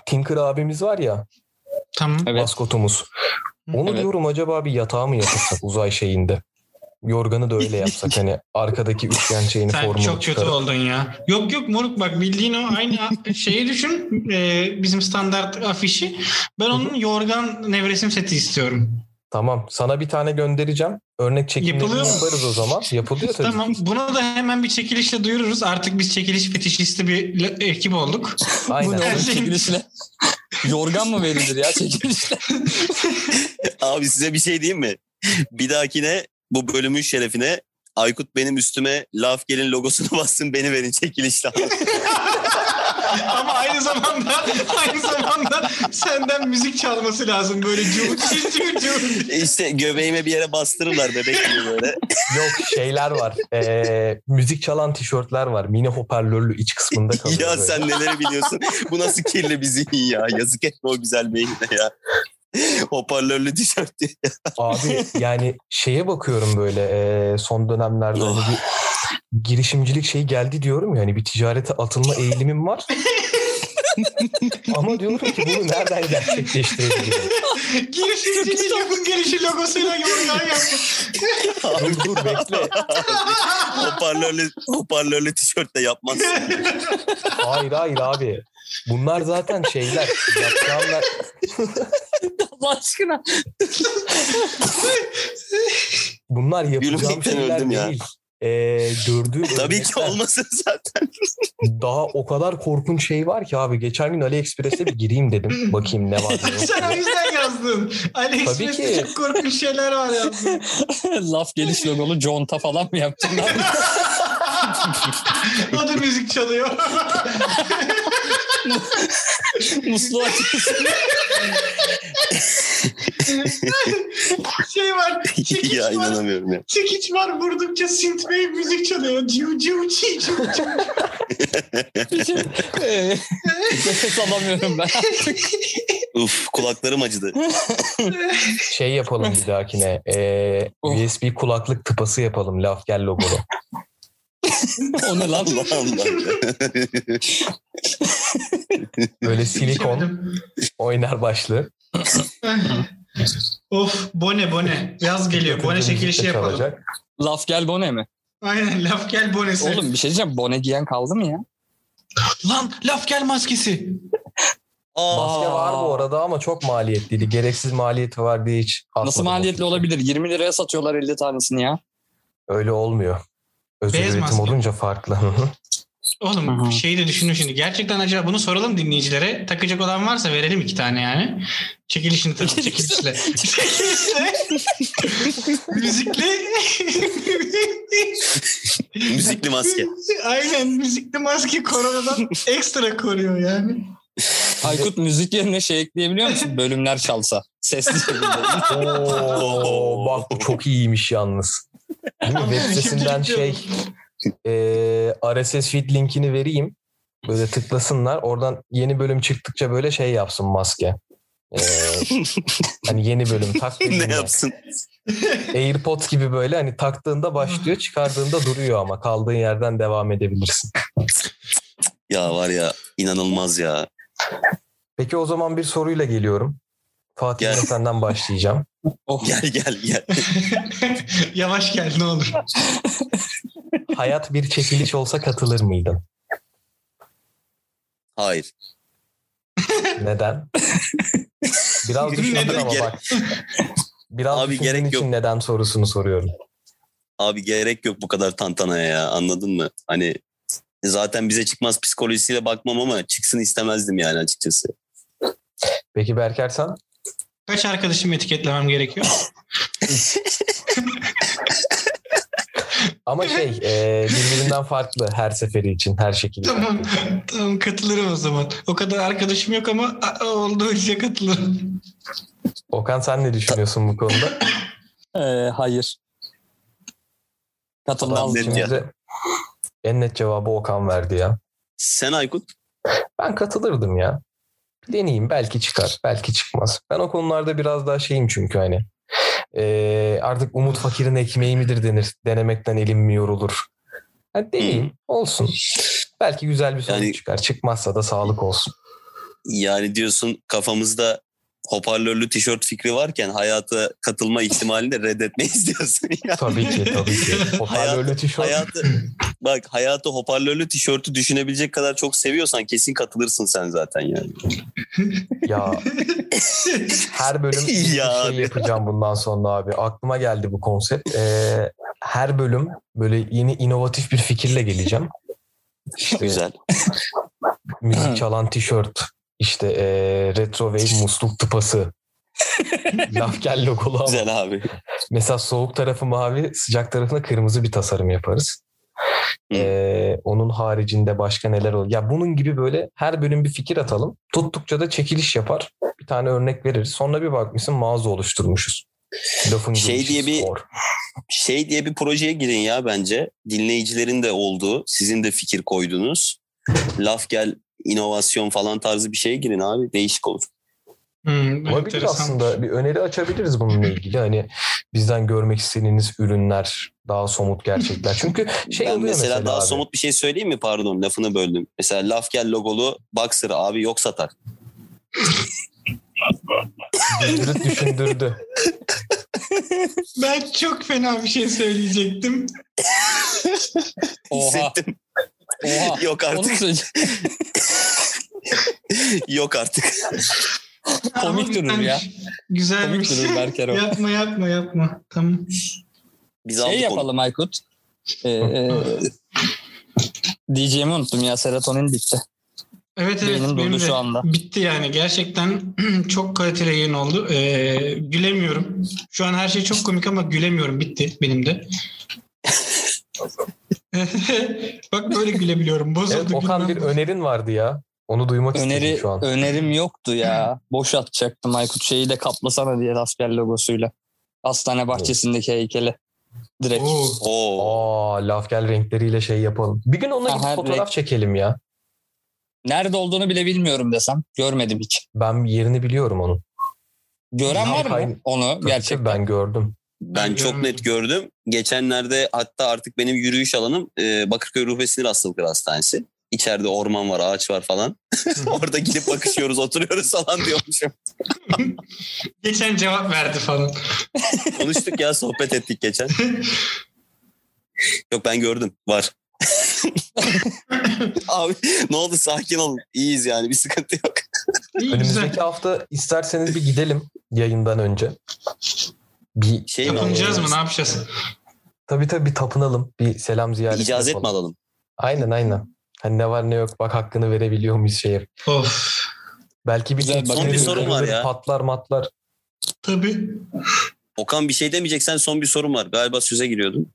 Tinker abimiz var ya Tamam. Evet. maskotumuz. Onu Evet. diyorum acaba bir yatağı mı yapırsak uzay şeyinde? Yorganı da öyle yapsak hani arkadaki üçgen şeyini Sen formunu çok kötü çıkarıp. oldun ya. Yok yok moruk bak bildiğin o aynı şeyi düşün. Ee, bizim standart afişi. Ben onun yorgan nevresim seti istiyorum. Tamam sana bir tane göndereceğim. Örnek çekimlerini yaparız o zaman. Yapılıyor tabii. Tamam. Bunu da hemen bir çekilişle duyururuz. Artık biz çekiliş fetişisti bir ekip olduk. Aynen. Bu ne şey- çekilişle? Yorgan mı verilir ya çekilişle? Abi size bir şey diyeyim mi? Bir dahakine bu bölümün şerefine Aykut benim üstüme Laf Gelin logosunu bassın beni verin çekilişle. Ama aynı zamanda aynı zamanda senden müzik çalması lazım böyle cıvık cıvık cıvık. İşte göbeğime bir yere bastırırlar bebek gibi böyle. Yok şeyler var. Ee, müzik çalan tişörtler var. Mini hoparlörlü iç kısmında kalıyor. ya böyle. sen neleri biliyorsun? Bu nasıl kirli bir zihin ya. Yazık etme o güzel beynine ya. Hoparlörlü tişört diye. Abi yani şeye bakıyorum böyle ee, son dönemlerde hani Oh. bir girişimcilik şeyi geldi diyorum ya hani bir ticarete atılma eğilimim var. Ama diyorum ki bunu nereden gerçekleştirebilirim? Girişimcinin yapım gelişi logosuyla yorgan yaptım. Dur dur bekle. hoparlörlü, hoparlörlü tişört de yapmazsın. Hayır hayır abi. Bunlar zaten şeyler. Yapacağımlar Allah aşkına. Bunlar yapacağım Gülmekten şeyler öldüm ya. değil. Ee, gördüğüm Tabii ki olmasın zaten. Daha o kadar korkunç şey var ki abi. Geçen gün AliExpress'e bir gireyim dedim. Bakayım ne var. Sen o yüzden yazdın. AliExpress'te ki. çok korkunç şeyler var yazdın. Laf geliş logolu conta falan mı yaptın? lan? O da müzik çalıyor. Musluğu açıyorsun. şey var. Çekiç ya var. inanamıyorum ya. Çekiç var vurdukça synthwave müzik çalıyor. Ciu ciu ciu ciu. Ee, Nefes alamıyorum ben artık. Uf kulaklarım acıdı. Şey yapalım bir dahakine. Ee, Oh. USB kulaklık tıpası yapalım. Laf gel logolu. O ne lan? Allah Allah. Böyle silikon oynar başlı. of bone bone. Yaz geliyor. Bone çekilişi yapalım. çalacak. Laf gel bone mi? Aynen laf gel bonesi. Oğlum bir şey diyeceğim. Bone giyen kaldı mı ya? Lan laf gel maskesi. Maske var bu arada ama çok maliyetliydi. Gereksiz maliyeti var diye hiç Nasıl maliyetli olabilir? 20 liraya satıyorlar 50 tanesini ya. Öyle olmuyor. Özel Beyaz üretim maske. olunca farklı. Oğlum hı. şeyi de düşünün şimdi. Gerçekten acaba bunu soralım dinleyicilere. Takacak olan varsa verelim iki tane yani. Çekilişini tabii çekilişle. Çekilişle. Müzikli. Müzikli maske. Aynen müzikli maske koronadan ekstra koruyor yani. Aykut müzik yerine şey ekleyebiliyor musun? Bölümler çalsa. Sesli şekilde. Oo, bak bu çok iyiymiş yalnız. Değil mi? Web sitesinden şey e, RSS feed linkini vereyim. Böyle tıklasınlar. Oradan yeni bölüm çıktıkça böyle şey yapsın maske. E, hani yeni bölüm tak ne yapsın? AirPods gibi böyle hani taktığında başlıyor çıkardığında duruyor ama kaldığın yerden devam edebilirsin. Ya var ya inanılmaz ya. Peki o zaman bir soruyla geliyorum. Fatih Gel. senden başlayacağım. Oh. Gel gel gel. Yavaş gel ne olur. Hayat bir çekiliş olsa katılır mıydın? Hayır. Neden? Biraz düşündün Neden? ama bak. Biraz Abi gerek için yok. neden sorusunu soruyorum. Abi gerek yok bu kadar tantanaya ya anladın mı? Hani zaten bize çıkmaz psikolojisiyle bakmam ama çıksın istemezdim yani açıkçası. Peki Berker sen? Kaç arkadaşımı etiketlemem gerekiyor? Ama şey e, birbirinden farklı her seferi için her şekilde. tamam. Tamam katılırım o zaman. O kadar arkadaşım yok ama a- olduğunca katılırım. Okan sen ne düşünüyorsun bu konuda? Ee, hayır. De en net cevabı Okan verdi ya. Sen Aykut? Ben katılırdım ya. Deneyeyim belki çıkar belki çıkmaz. Ben o konularda biraz daha şeyim çünkü hani. e, artık umut fakirin ekmeği midir denir. Denemekten elim mi yorulur. Hadi deneyeyim olsun. Belki güzel bir sonuç Yani- çıkar. Çıkmazsa da sağlık olsun. Yani diyorsun kafamızda hoparlörlü tişört fikri varken hayata katılma ihtimalini de reddetmeyiz diyorsun ya. Tabii ki tabii ki. Hoparlörlü tişört. Hayatı bak hayatı hoparlörlü tişörtü düşünebilecek kadar çok seviyorsan kesin katılırsın sen zaten yani. Ya her bölüm bir Ya şey abi. yapacağım bundan sonra abi. Aklıma geldi bu konsept. Ee, her bölüm böyle yeni inovatif bir fikirle geleceğim. İşte Güzel. müzik çalan tişört, işte ee, retro wave musluk tıpası. Laf gel logolu ama. Güzel abi. Mesela soğuk tarafı mavi, sıcak tarafına kırmızı bir tasarım yaparız. Ee, onun haricinde başka neler olur? Ya bunun gibi böyle her bölüm bir fikir atalım. Tuttukça da çekiliş yapar. Bir tane örnek veririz. Sonra bir bakmışsın mağaza oluşturmuşuz. Lafın Şey diye bir- spor. Şey diye bir projeye girin ya bence. Dinleyicilerin de olduğu, sizin de fikir koyduğunuz. Laf gel inovasyon falan tarzı bir şeye girin abi. Değişik olur. Hmm, Olabilir aslında. Bir öneri açabiliriz bununla ilgili. Hani bizden görmek istediğiniz ürünler, daha somut gerçekler. Çünkü şey ben oluyor mesela, mesela, daha abi. somut bir şey söyleyeyim mi? Pardon lafını böldüm. Mesela laf gel logolu boxer abi yok satar. Düşündürdü, düşündürdü. Ben çok fena bir şey söyleyecektim. Oha. Hissettim. Oha. yok artık. yok artık. Komik durur ya. Güzelmiş. Komik durur Berker o. yapma yapma yapma. Tamam. Biz Şey aldık onu. yapalım Aykut. Ee, e, diyeceğimi unuttum ya serotonin bitti. Evet evet. Benim durdu de şu anda. Bitti yani. Gerçekten çok kaliteli yayın oldu. Ee, gülemiyorum. Şu an her şey çok komik ama gülemiyorum. Bitti benim de. Bak böyle gülebiliyorum. Bozuldu. Evet, Okan bir önerin vardı ya. Onu duymak Öneri istedim şu an. önerim yoktu ya. Boş atacaktım Aykut şeyi de kaplasana diye asker logosuyla. Hastane bahçesindeki heykeli. Direkt. Oo. Oo. Aa, laf gel renkleriyle şey yapalım. Bir gün ona gidip fotoğraf renk- çekelim ya. Nerede olduğunu bile bilmiyorum desem. Görmedim hiç. Ben yerini biliyorum onun. Gören Ya, var mı onu gerçekten? Ben gördüm. Ben Ben çok görmedim. net gördüm. Geçenlerde hatta artık benim yürüyüş alanım e, Bakırköy Ruh ve Sinir Hastalıkları Hastanesi. İçeride orman var, ağaç var falan. Orada gidip bakışıyoruz, oturuyoruz falan diyormuşum. Geçen cevap verdi falan. Konuştuk ya, sohbet ettik geçen. Yok ben gördüm, var. Abi ne oldu sakin olun. İyiyiz yani bir sıkıntı yok. İyi Önümüzdeki hafta isterseniz bir gidelim yayından önce. Bir Şey mi Tapınacağız mı? Ne yapacağız? tabii tabii bir tapınalım. Bir selam ziyareti İcazet mi yapalım. alalım? Aynen aynen. Hani ne var ne yok bak hakkını verebiliyor muyuz şeye. Of. Belki bir Güzel, bak- Son bir sorun var ya. Patlar matlar. Tabii. Okan bir şey demeyeceksen son bir sorum var. Galiba söze giriyordun.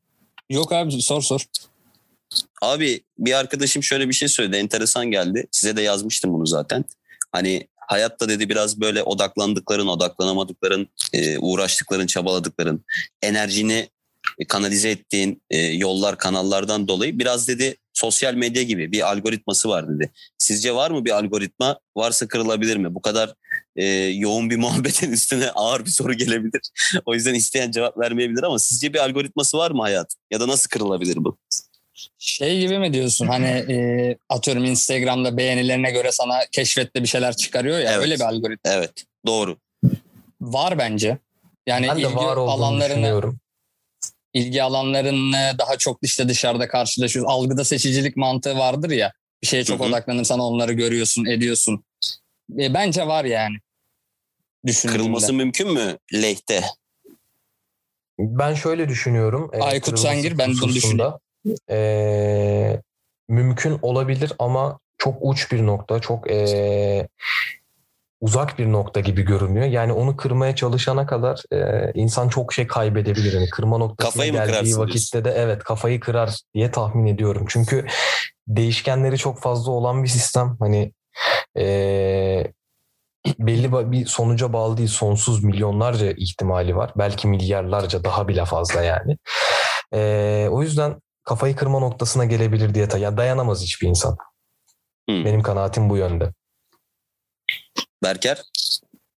Yok abi sor sor. Abi bir arkadaşım şöyle bir şey söyledi. Enteresan geldi. Size de yazmıştım bunu zaten. Hani hayatta dedi biraz böyle odaklandıkların, odaklanamadıkların, e, uğraştıkların, çabaladıkların, enerjini kanalize ettiğin e, yollar, kanallardan dolayı biraz dedi sosyal medya gibi bir algoritması var dedi. Sizce var mı bir algoritma? Varsa kırılabilir mi? Bu kadar e, yoğun bir muhabbetin üstüne ağır bir soru gelebilir. o yüzden isteyen cevap vermeyebilir ama sizce bir algoritması var mı hayat? Ya da nasıl kırılabilir bu? Şey gibi mi diyorsun hani e, atıyorum Instagram'da beğenilerine göre sana keşfette bir şeyler çıkarıyor ya Evet. öyle bir algoritma. Evet doğru. Var bence. Yani Ben de ilgi var alanlarını düşünüyorum. ilgi alanlarını daha çok işte dışarıda karşılaşıyoruz. Algıda seçicilik mantığı vardır ya. Bir şeye çok Hı hı. odaklanırsan onları görüyorsun, ediyorsun. E, bence var yani. Kırılması mümkün mü lehte? Ben şöyle düşünüyorum. Aykut kırılması sen gir, ben bunu hususunda. E, mümkün olabilir ama çok uç bir nokta, çok e, uzak bir nokta gibi görünüyor. Yani onu kırmaya çalışana kadar e, insan çok şey kaybedebilir. Yani kırma noktasına Kafayı geldiği vakitte de evet kafayı kırar diye tahmin ediyorum. Çünkü değişkenleri çok fazla olan bir sistem. Hani e, belli bir sonuca bağlı değil. Sonsuz milyonlarca ihtimali var. Belki milyarlarca daha bile fazla yani. E, o yüzden kafayı kırma noktasına gelebilir diye ta- ya dayanamaz hiçbir insan. Hı. Benim kanaatim bu yönde. Berker?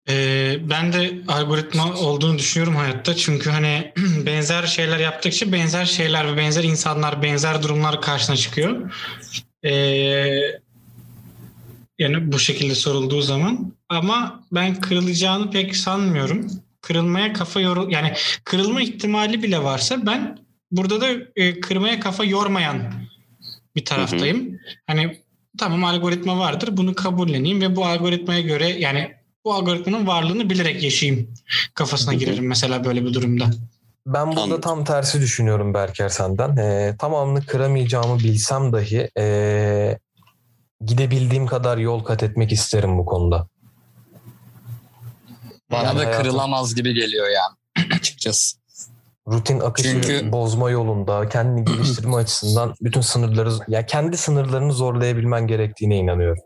Ee, ben de algoritma olduğunu düşünüyorum hayatta. Çünkü hani benzer şeyler yaptıkça benzer şeyler ve benzer insanlar, benzer durumlar karşına çıkıyor. Ee, yani bu şekilde sorulduğu zaman. Ama ben kırılacağını pek sanmıyorum. Kırılmaya kafa yor yani kırılma ihtimali bile varsa ben burada da e, kırmaya kafa yormayan bir taraftayım. Hani tamam algoritma vardır bunu kabulleneyim ve bu algoritmaya göre yani bu algoritmanın varlığını bilerek yaşayayım kafasına Hı hı. girerim mesela böyle bir durumda. Ben burada Anladım. tam tersi düşünüyorum Berker senden. Ee, tamamını kıramayacağımı bilsem dahi ee, gidebildiğim kadar yol kat etmek isterim bu konuda. Bana Yani da hayatım- kırılamaz gibi geliyor yani açıkçası. Rutin akışı Çünkü- bozma yolunda, kendini geliştirme açısından bütün sınırları, ya kendi sınırlarını zorlayabilmen gerektiğine inanıyorum.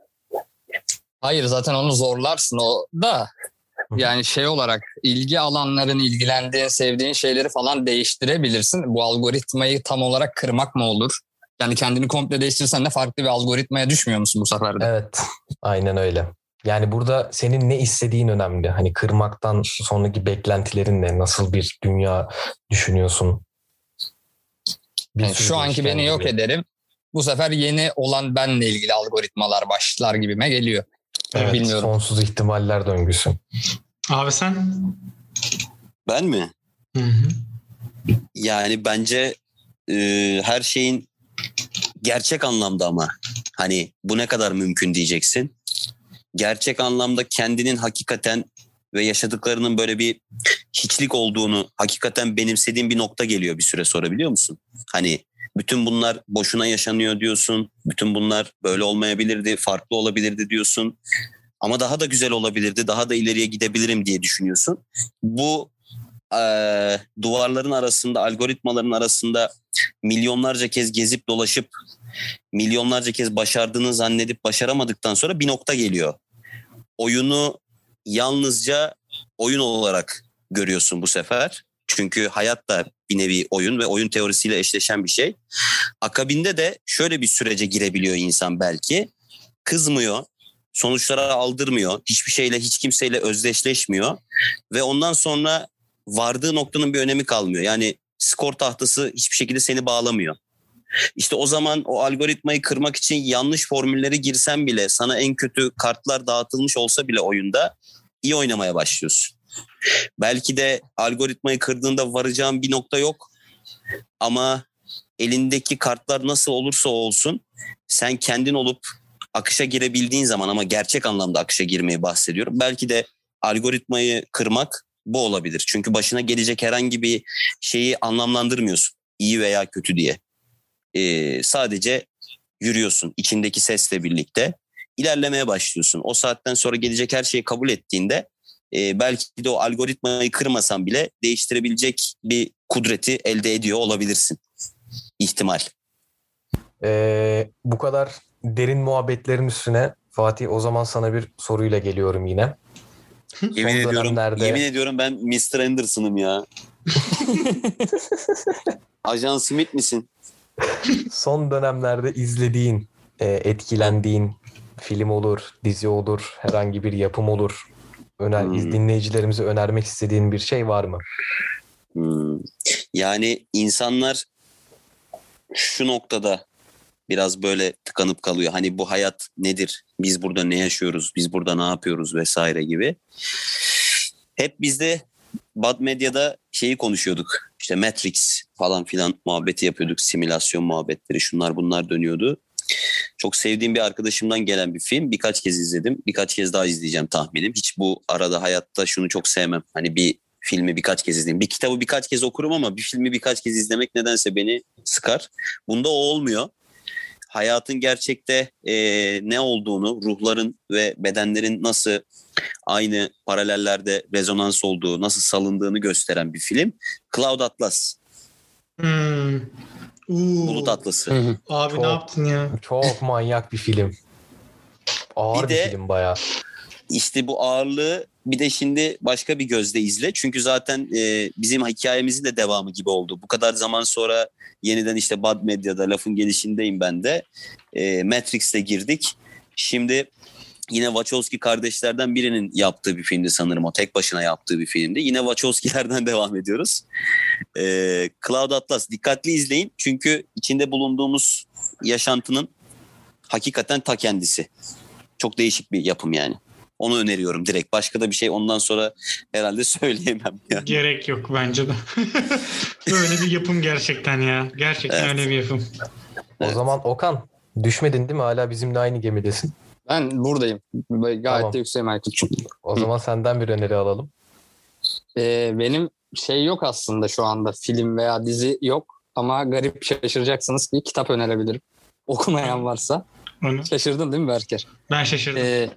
Hayır zaten onu zorlarsın o da yani şey olarak ilgi alanların ilgilendiğin sevdiğin şeyleri falan değiştirebilirsin. Bu algoritmayı tam olarak kırmak mı olur? Yani kendini komple değiştirsen de farklı bir algoritmaya düşmüyor musun bu sefer de? Evet, aynen öyle. Yani burada senin ne istediğin önemli. Hani kırmaktan sonraki beklentilerin ne? Nasıl bir dünya düşünüyorsun? Bir Yani şu anki beni yok gibi. ederim. Bu sefer yeni olan benle ilgili algoritmalar başlar gibime geliyor. Evet, Bilmiyorum. Sonsuz ihtimaller döngüsü. Abi sen? Ben mi? Hı hı. Yani bence e, her şeyin gerçek anlamda ama hani bu ne kadar mümkün diyeceksin. Gerçek anlamda kendinin hakikaten ve yaşadıklarının böyle bir hiçlik olduğunu hakikaten benimsediğin bir nokta geliyor bir süre sonra biliyor musun? Hani bütün bunlar boşuna yaşanıyor diyorsun. Bütün bunlar böyle olmayabilirdi, farklı olabilirdi diyorsun. Ama daha da güzel olabilirdi, daha da ileriye gidebilirim diye düşünüyorsun. Bu eee, duvarların arasında, algoritmaların arasında milyonlarca kez gezip dolaşıp milyonlarca kez başardığını zannedip başaramadıktan sonra bir nokta geliyor. Oyunu yalnızca oyun olarak görüyorsun bu sefer. Çünkü hayat da bir nevi oyun ve oyun teorisiyle eşleşen bir şey. Akabinde de şöyle bir sürece girebiliyor insan belki. Kızmıyor, sonuçlara aldırmıyor, hiçbir şeyle hiç kimseyle özdeşleşmiyor ve ondan sonra vardığı noktanın bir önemi kalmıyor. Yani skor tahtası hiçbir şekilde seni bağlamıyor. İşte o zaman o algoritmayı kırmak için yanlış formülleri girsen bile sana en kötü kartlar dağıtılmış olsa bile oyunda iyi oynamaya başlıyorsun. Belki de algoritmayı kırdığında varacağın bir nokta yok ama elindeki kartlar nasıl olursa olsun sen kendin olup akışa girebildiğin zaman ama gerçek anlamda akışa girmeyi bahsediyorum. Belki de algoritmayı kırmak bu olabilir. Çünkü başına gelecek herhangi bir şeyi anlamlandırmıyorsun. iyi veya kötü diye. Ee, sadece yürüyorsun içindeki sesle birlikte. ilerlemeye başlıyorsun. O saatten sonra gelecek her şeyi kabul ettiğinde e, belki de o algoritmayı kırmasan bile değiştirebilecek bir kudreti elde ediyor olabilirsin. İhtimal. Ee, bu kadar derin muhabbetlerin üstüne Fatih o zaman sana bir soruyla geliyorum yine. Yemin Son ediyorum, dönemlerde- yemin ediyorum ben Mr. Anderson'ım ya. Ajan Smith misin? Son dönemlerde izlediğin, e, etkilendiğin film olur, dizi olur, herhangi bir yapım olur. Öner, Hmm. dinleyicilerimize önermek istediğin bir şey var mı? Hmm. Yani insanlar şu noktada biraz böyle tıkanıp kalıyor. Hani bu hayat nedir? Biz burada ne yaşıyoruz? Biz burada ne yapıyoruz vesaire gibi. Hep bizde Bad Medya'da şeyi konuşuyorduk. İşte Matrix falan filan muhabbeti yapıyorduk. Simülasyon muhabbetleri şunlar bunlar dönüyordu. Çok sevdiğim bir arkadaşımdan gelen bir film. Birkaç kez izledim. Birkaç kez daha izleyeceğim tahminim. Hiç bu arada hayatta şunu çok sevmem. Hani bir filmi birkaç kez izleyeyim. Bir kitabı birkaç kez okurum ama bir filmi birkaç kez izlemek nedense beni sıkar. Bunda o olmuyor. Hayatın gerçekte eee, ne olduğunu, ruhların ve bedenlerin nasıl aynı paralellerde rezonans olduğu, nasıl salındığını gösteren bir film. Cloud Atlas, Hmm. Uuu. Bulut Atlası. Abi Çok- ne yaptın ya? Çok manyak bir film. Ağır Bir bir, de- film bayağı. İşte bu ağırlığı bir de şimdi başka bir gözle izle. Çünkü zaten e, bizim hikayemizin de devamı gibi oldu. Bu kadar zaman sonra yeniden işte Bad Medya'da lafın gelişindeyim ben de. E, Matrix'te girdik. Şimdi yine Wachowski kardeşlerden birinin yaptığı bir filmdi sanırım o. Tek başına yaptığı bir filmdi. Yine Wachowski'lerden devam ediyoruz. E, Cloud Atlas dikkatli izleyin. Çünkü içinde bulunduğumuz yaşantının hakikaten ta kendisi. Çok değişik bir yapım yani. Onu öneriyorum direkt. Başka da bir şey ondan sonra herhalde söyleyemem. Yani. Gerek yok bence de. Böyle bir yapım gerçekten ya. Gerçekten Evet. öyle bir yapım. O zaman Okan düşmedin değil mi? Hala bizimle aynı gemidesin. Ben buradayım. Gayet Tamam. de yükseğim Aykut'cum. O Hı. zaman senden bir öneri alalım. Ee, benim şey yok aslında şu anda film veya dizi yok ama garip şaşıracaksınız bir kitap önerebilirim. Okumayan varsa. Onu. Şaşırdın değil mi Berker? Ben şaşırdım. Ee,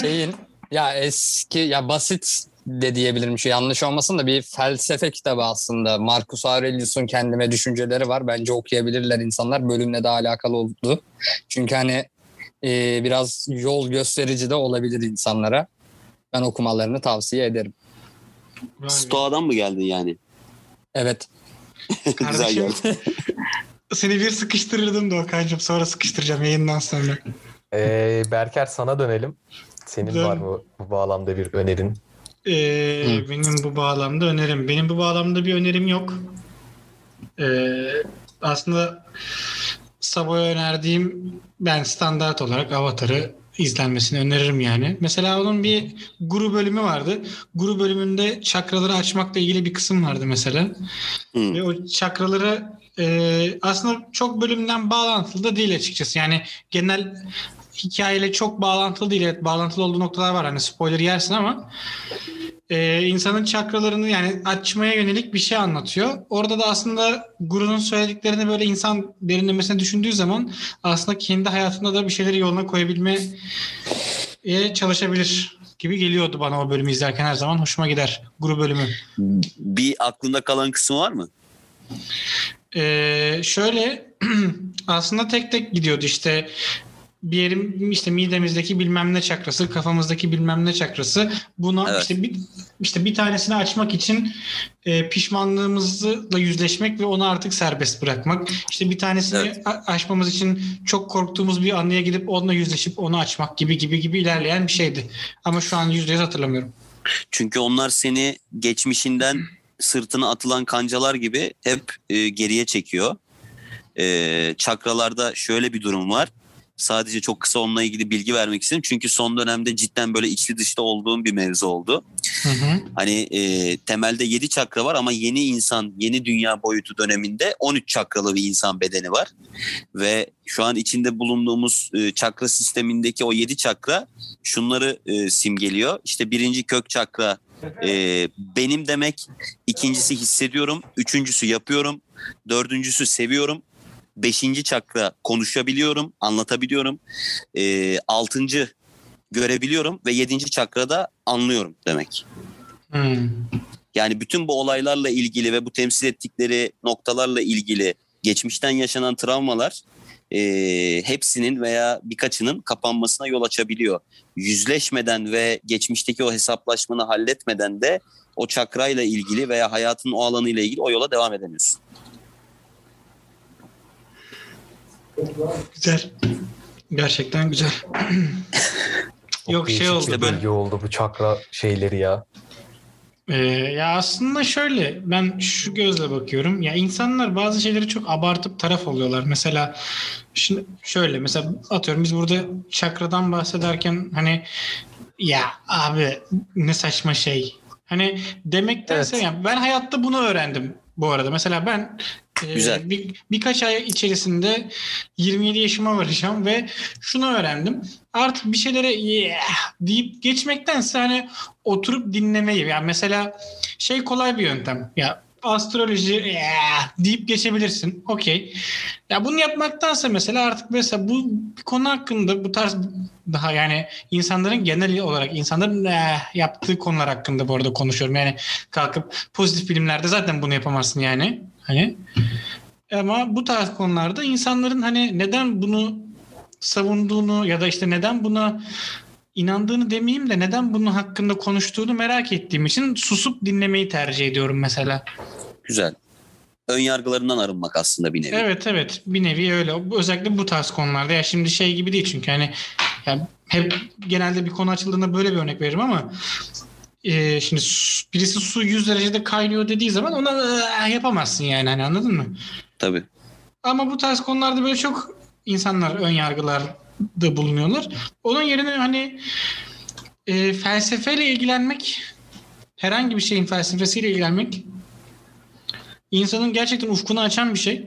şeyin ya eski ya basit de diyebilirim. Şu yanlış olmasın da bir felsefe kitabı aslında. Marcus Aurelius'un kendime düşünceleri var. Bence okuyabilirler insanlar. Bölümle de alakalı oldu. Çünkü hani e, biraz yol gösterici de olabilir insanlara. Ben okumalarını tavsiye ederim. Stoa'dan mı geldin yani? Evet. Güzel geldi. seni bir sıkıştırırdım da Okan'cığım sonra sıkıştıracağım yayından sonra. Ee, Berker sana dönelim. Senin Dön. var mı bu bağlamda bir önerin? Ee, benim bu bağlamda önerim. Benim bu bağlamda bir önerim yok. Ee, aslında Sabo'ya önerdiğim ben standart olarak Avatar'ı izlenmesini öneririm yani. Mesela onun bir guru bölümü vardı. Guru bölümünde çakraları açmakla ilgili bir kısım vardı mesela. Hı. Ve o çakraları e, aslında çok bölümden bağlantılı da değil açıkçası. Yani genel hikayeyle çok bağlantılı değil. Evet bağlantılı olduğu noktalar var. Hani spoiler yersin ama e, insanın çakralarını yani açmaya yönelik bir şey anlatıyor. Orada da aslında Guru'nun söylediklerini böyle insan derinlemesine düşündüğü zaman aslında kendi hayatında da bir şeyleri yoluna koyabilmeye çalışabilir gibi geliyordu bana o bölümü izlerken her zaman hoşuma gider Guru bölümü. Bir aklında kalan kısmı var mı? Ee, şöyle aslında tek tek gidiyordu işte bir yerim işte midemizdeki bilmem ne çakrası, kafamızdaki bilmem ne çakrası. Buna Evet. işte bir işte bir tanesini açmak için e, pişmanlığımızla yüzleşmek ve onu artık serbest bırakmak. İşte bir tanesini Evet. aşmamız için çok korktuğumuz bir anıya gidip onunla yüzleşip onu açmak gibi gibi gibi ilerleyen bir şeydi. Ama şu an yüzde yüz hatırlamıyorum. Çünkü onlar seni geçmişinden sırtına atılan kancalar gibi hep e, geriye çekiyor. E, çakralarda şöyle bir durum var. Sadece çok kısa onunla ilgili bilgi vermek istedim. Çünkü son dönemde cidden böyle içli dışta olduğum bir mevzu oldu. Hı hı. Hani e, temelde 7 çakra var ama yeni insan, yeni dünya boyutu döneminde 13 çakralı bir insan bedeni var. Ve şu an içinde bulunduğumuz e, çakra sistemindeki o 7 çakra şunları e, simgeliyor. İşte birinci kök çakra e, benim demek, ikincisi hissediyorum, üçüncüsü yapıyorum, dördüncüsü seviyorum. Beşinci çakra konuşabiliyorum, anlatabiliyorum. E, altıncı görebiliyorum ve yedinci çakrada anlıyorum demek. Hmm. Yani bütün bu olaylarla ilgili ve bu temsil ettikleri noktalarla ilgili geçmişten yaşanan travmalar e, hepsinin veya birkaçının kapanmasına yol açabiliyor. Yüzleşmeden ve geçmişteki o hesaplaşmanı halletmeden de o çakrayla ilgili veya hayatın o alanıyla ilgili o yola devam edemiyorsun. Güzel. Gerçekten güzel. Yok şey oldu. bir Ben, bölge oldu bu çakra şeyleri ya. Ee, ya aslında şöyle ben şu gözle bakıyorum. Ya insanlar bazı şeyleri çok abartıp taraf oluyorlar. Mesela şimdi şöyle mesela atıyorum biz burada çakradan bahsederken hani ya abi ne saçma şey. Hani demektense Evet. yani ben hayatta bunu öğrendim bu arada. Mesela ben Güzel. bir, birkaç ay içerisinde 27 yaşıma varacağım ve şunu öğrendim. Artık bir şeylere yeah deyip geçmektense hani oturup dinlemeyi. Yani mesela şey kolay bir yöntem. Ya astroloji yeah deyip geçebilirsin. Okey. Ya bunu yapmaktansa mesela artık mesela bu bir konu hakkında bu tarz daha yani insanların genel olarak insanların yaptığı konular hakkında bu arada konuşuyorum. Yani kalkıp pozitif bilimlerde zaten bunu yapamazsın yani. Hani ama bu tarz konularda insanların hani neden bunu savunduğunu ya da işte neden buna inandığını demeyeyim de neden bunun hakkında konuştuğunu merak ettiğim için susup dinlemeyi tercih ediyorum mesela. Güzel. Ön yargılarından arınmak aslında bir nevi. Evet evet bir nevi öyle. Özellikle bu tarz konularda. Ya şimdi şey gibi değil çünkü hani ya hep genelde bir konu açıldığında böyle bir örnek veririm ama e, şimdi birisi su 100 derecede kaynıyor dediği zaman ona "Aa!" yapamazsın yani hani anladın mı? Tabii. Ama bu tarz konularda böyle çok insanlar ön yargılarda bulunuyorlar. Onun yerine hani e, felsefeyle ilgilenmek, herhangi bir şeyin felsefesiyle ilgilenmek insanın gerçekten ufkunu açan bir şey.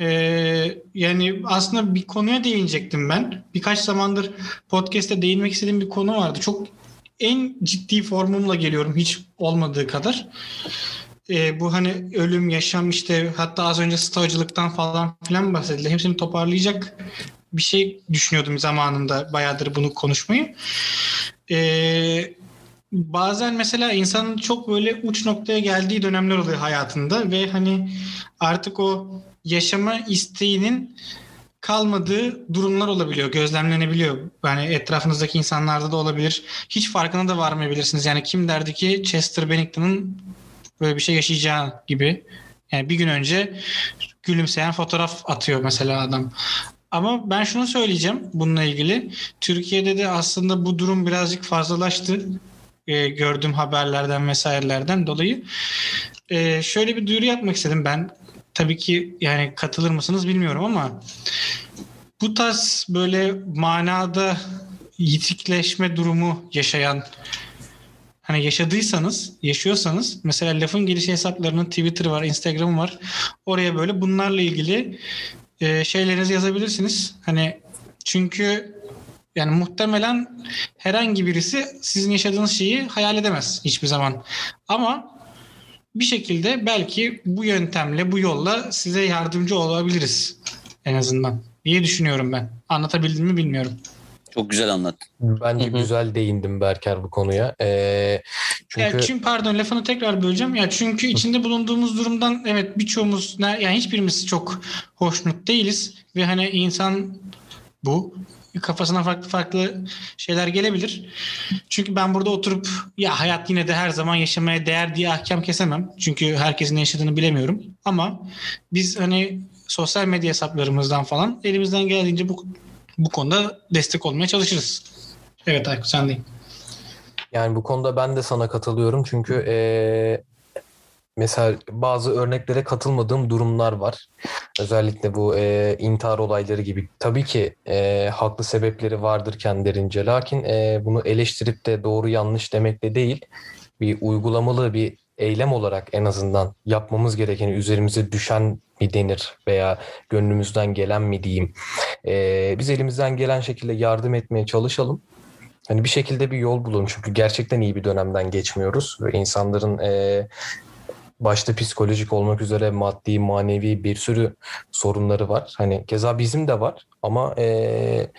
E, yani aslında bir konuya değinecektim ben. Birkaç zamandır podcast'te değinmek istediğim bir konu vardı. Çok en ciddi formumla geliyorum hiç olmadığı kadar. E, bu hani ölüm, yaşam işte hatta az önce stoacılıktan falan filan bahsedildi. Hepsini toparlayacak bir şey düşünüyordum zamanında bayağıdır bunu konuşmayı. E, bazen mesela insanın çok böyle uç noktaya geldiği dönemler oluyor hayatında ve hani artık o yaşama isteğinin kalmadığı durumlar olabiliyor, gözlemlenebiliyor. Yani etrafınızdaki insanlarda da olabilir. Hiç farkına da varmayabilirsiniz. Yani kim derdi ki Chester Bennington'ın böyle bir şey yaşayacağı gibi. Yani bir gün önce gülümseyen fotoğraf atıyor mesela adam. Ama ben şunu söyleyeceğim bununla ilgili. Türkiye'de de aslında bu durum birazcık fazlalaştı. Ee, gördüğüm haberlerden vesairelerden dolayı. Ee, şöyle bir duyuru yapmak istedim ben. Tabii ki yani katılır mısınız bilmiyorum ama bu tarz böyle manada yitikleşme durumu yaşayan hani yaşadıysanız, yaşıyorsanız mesela lafın gelişi hesaplarının Twitter var, Instagram var. Oraya böyle bunlarla ilgili e, şeylerinizi yazabilirsiniz. Hani çünkü yani muhtemelen herhangi birisi sizin yaşadığınız şeyi hayal edemez hiçbir zaman. Ama bir şekilde belki bu yöntemle, bu yolla size yardımcı olabiliriz en azından diye düşünüyorum ben. Anlatabildim mi bilmiyorum. Çok güzel anlat. Bence Hı hı. güzel değindim Berker bu konuya. Ee, çünkü Ya çünkü pardon lafını tekrar böleceğim. Ya çünkü içinde bulunduğumuz durumdan evet birçoğumuz yani hiçbirimiz çok hoşnut değiliz ve hani insan bu kafasına farklı farklı şeyler gelebilir. Çünkü ben burada oturup ya hayat yine de her zaman yaşamaya değer diye ahkam kesemem. Çünkü herkesin ne yaşadığını bilemiyorum. Ama biz hani sosyal medya hesaplarımızdan falan elimizden geldiğince bu bu konuda destek olmaya çalışırız. Evet Aykut sen değil. Yani bu konuda ben de sana katılıyorum çünkü eee, mesela bazı örneklere katılmadığım durumlar var. Özellikle bu eee, intihar olayları gibi. Tabii ki eee, haklı sebepleri vardır kendilerince. Lakin eee, bunu eleştirip de doğru yanlış demekle değil, bir uygulamalı bir eylem olarak en azından yapmamız gerekeni üzerimize düşen mi denir veya gönlümüzden gelen mi diyeyim. Eee, biz elimizden gelen şekilde yardım etmeye çalışalım. Hani bir şekilde bir yol bulun çünkü gerçekten iyi bir dönemden geçmiyoruz ve insanların eee, başta psikolojik olmak üzere maddi, manevi bir sürü sorunları var. Hani keza bizim de var ama eee,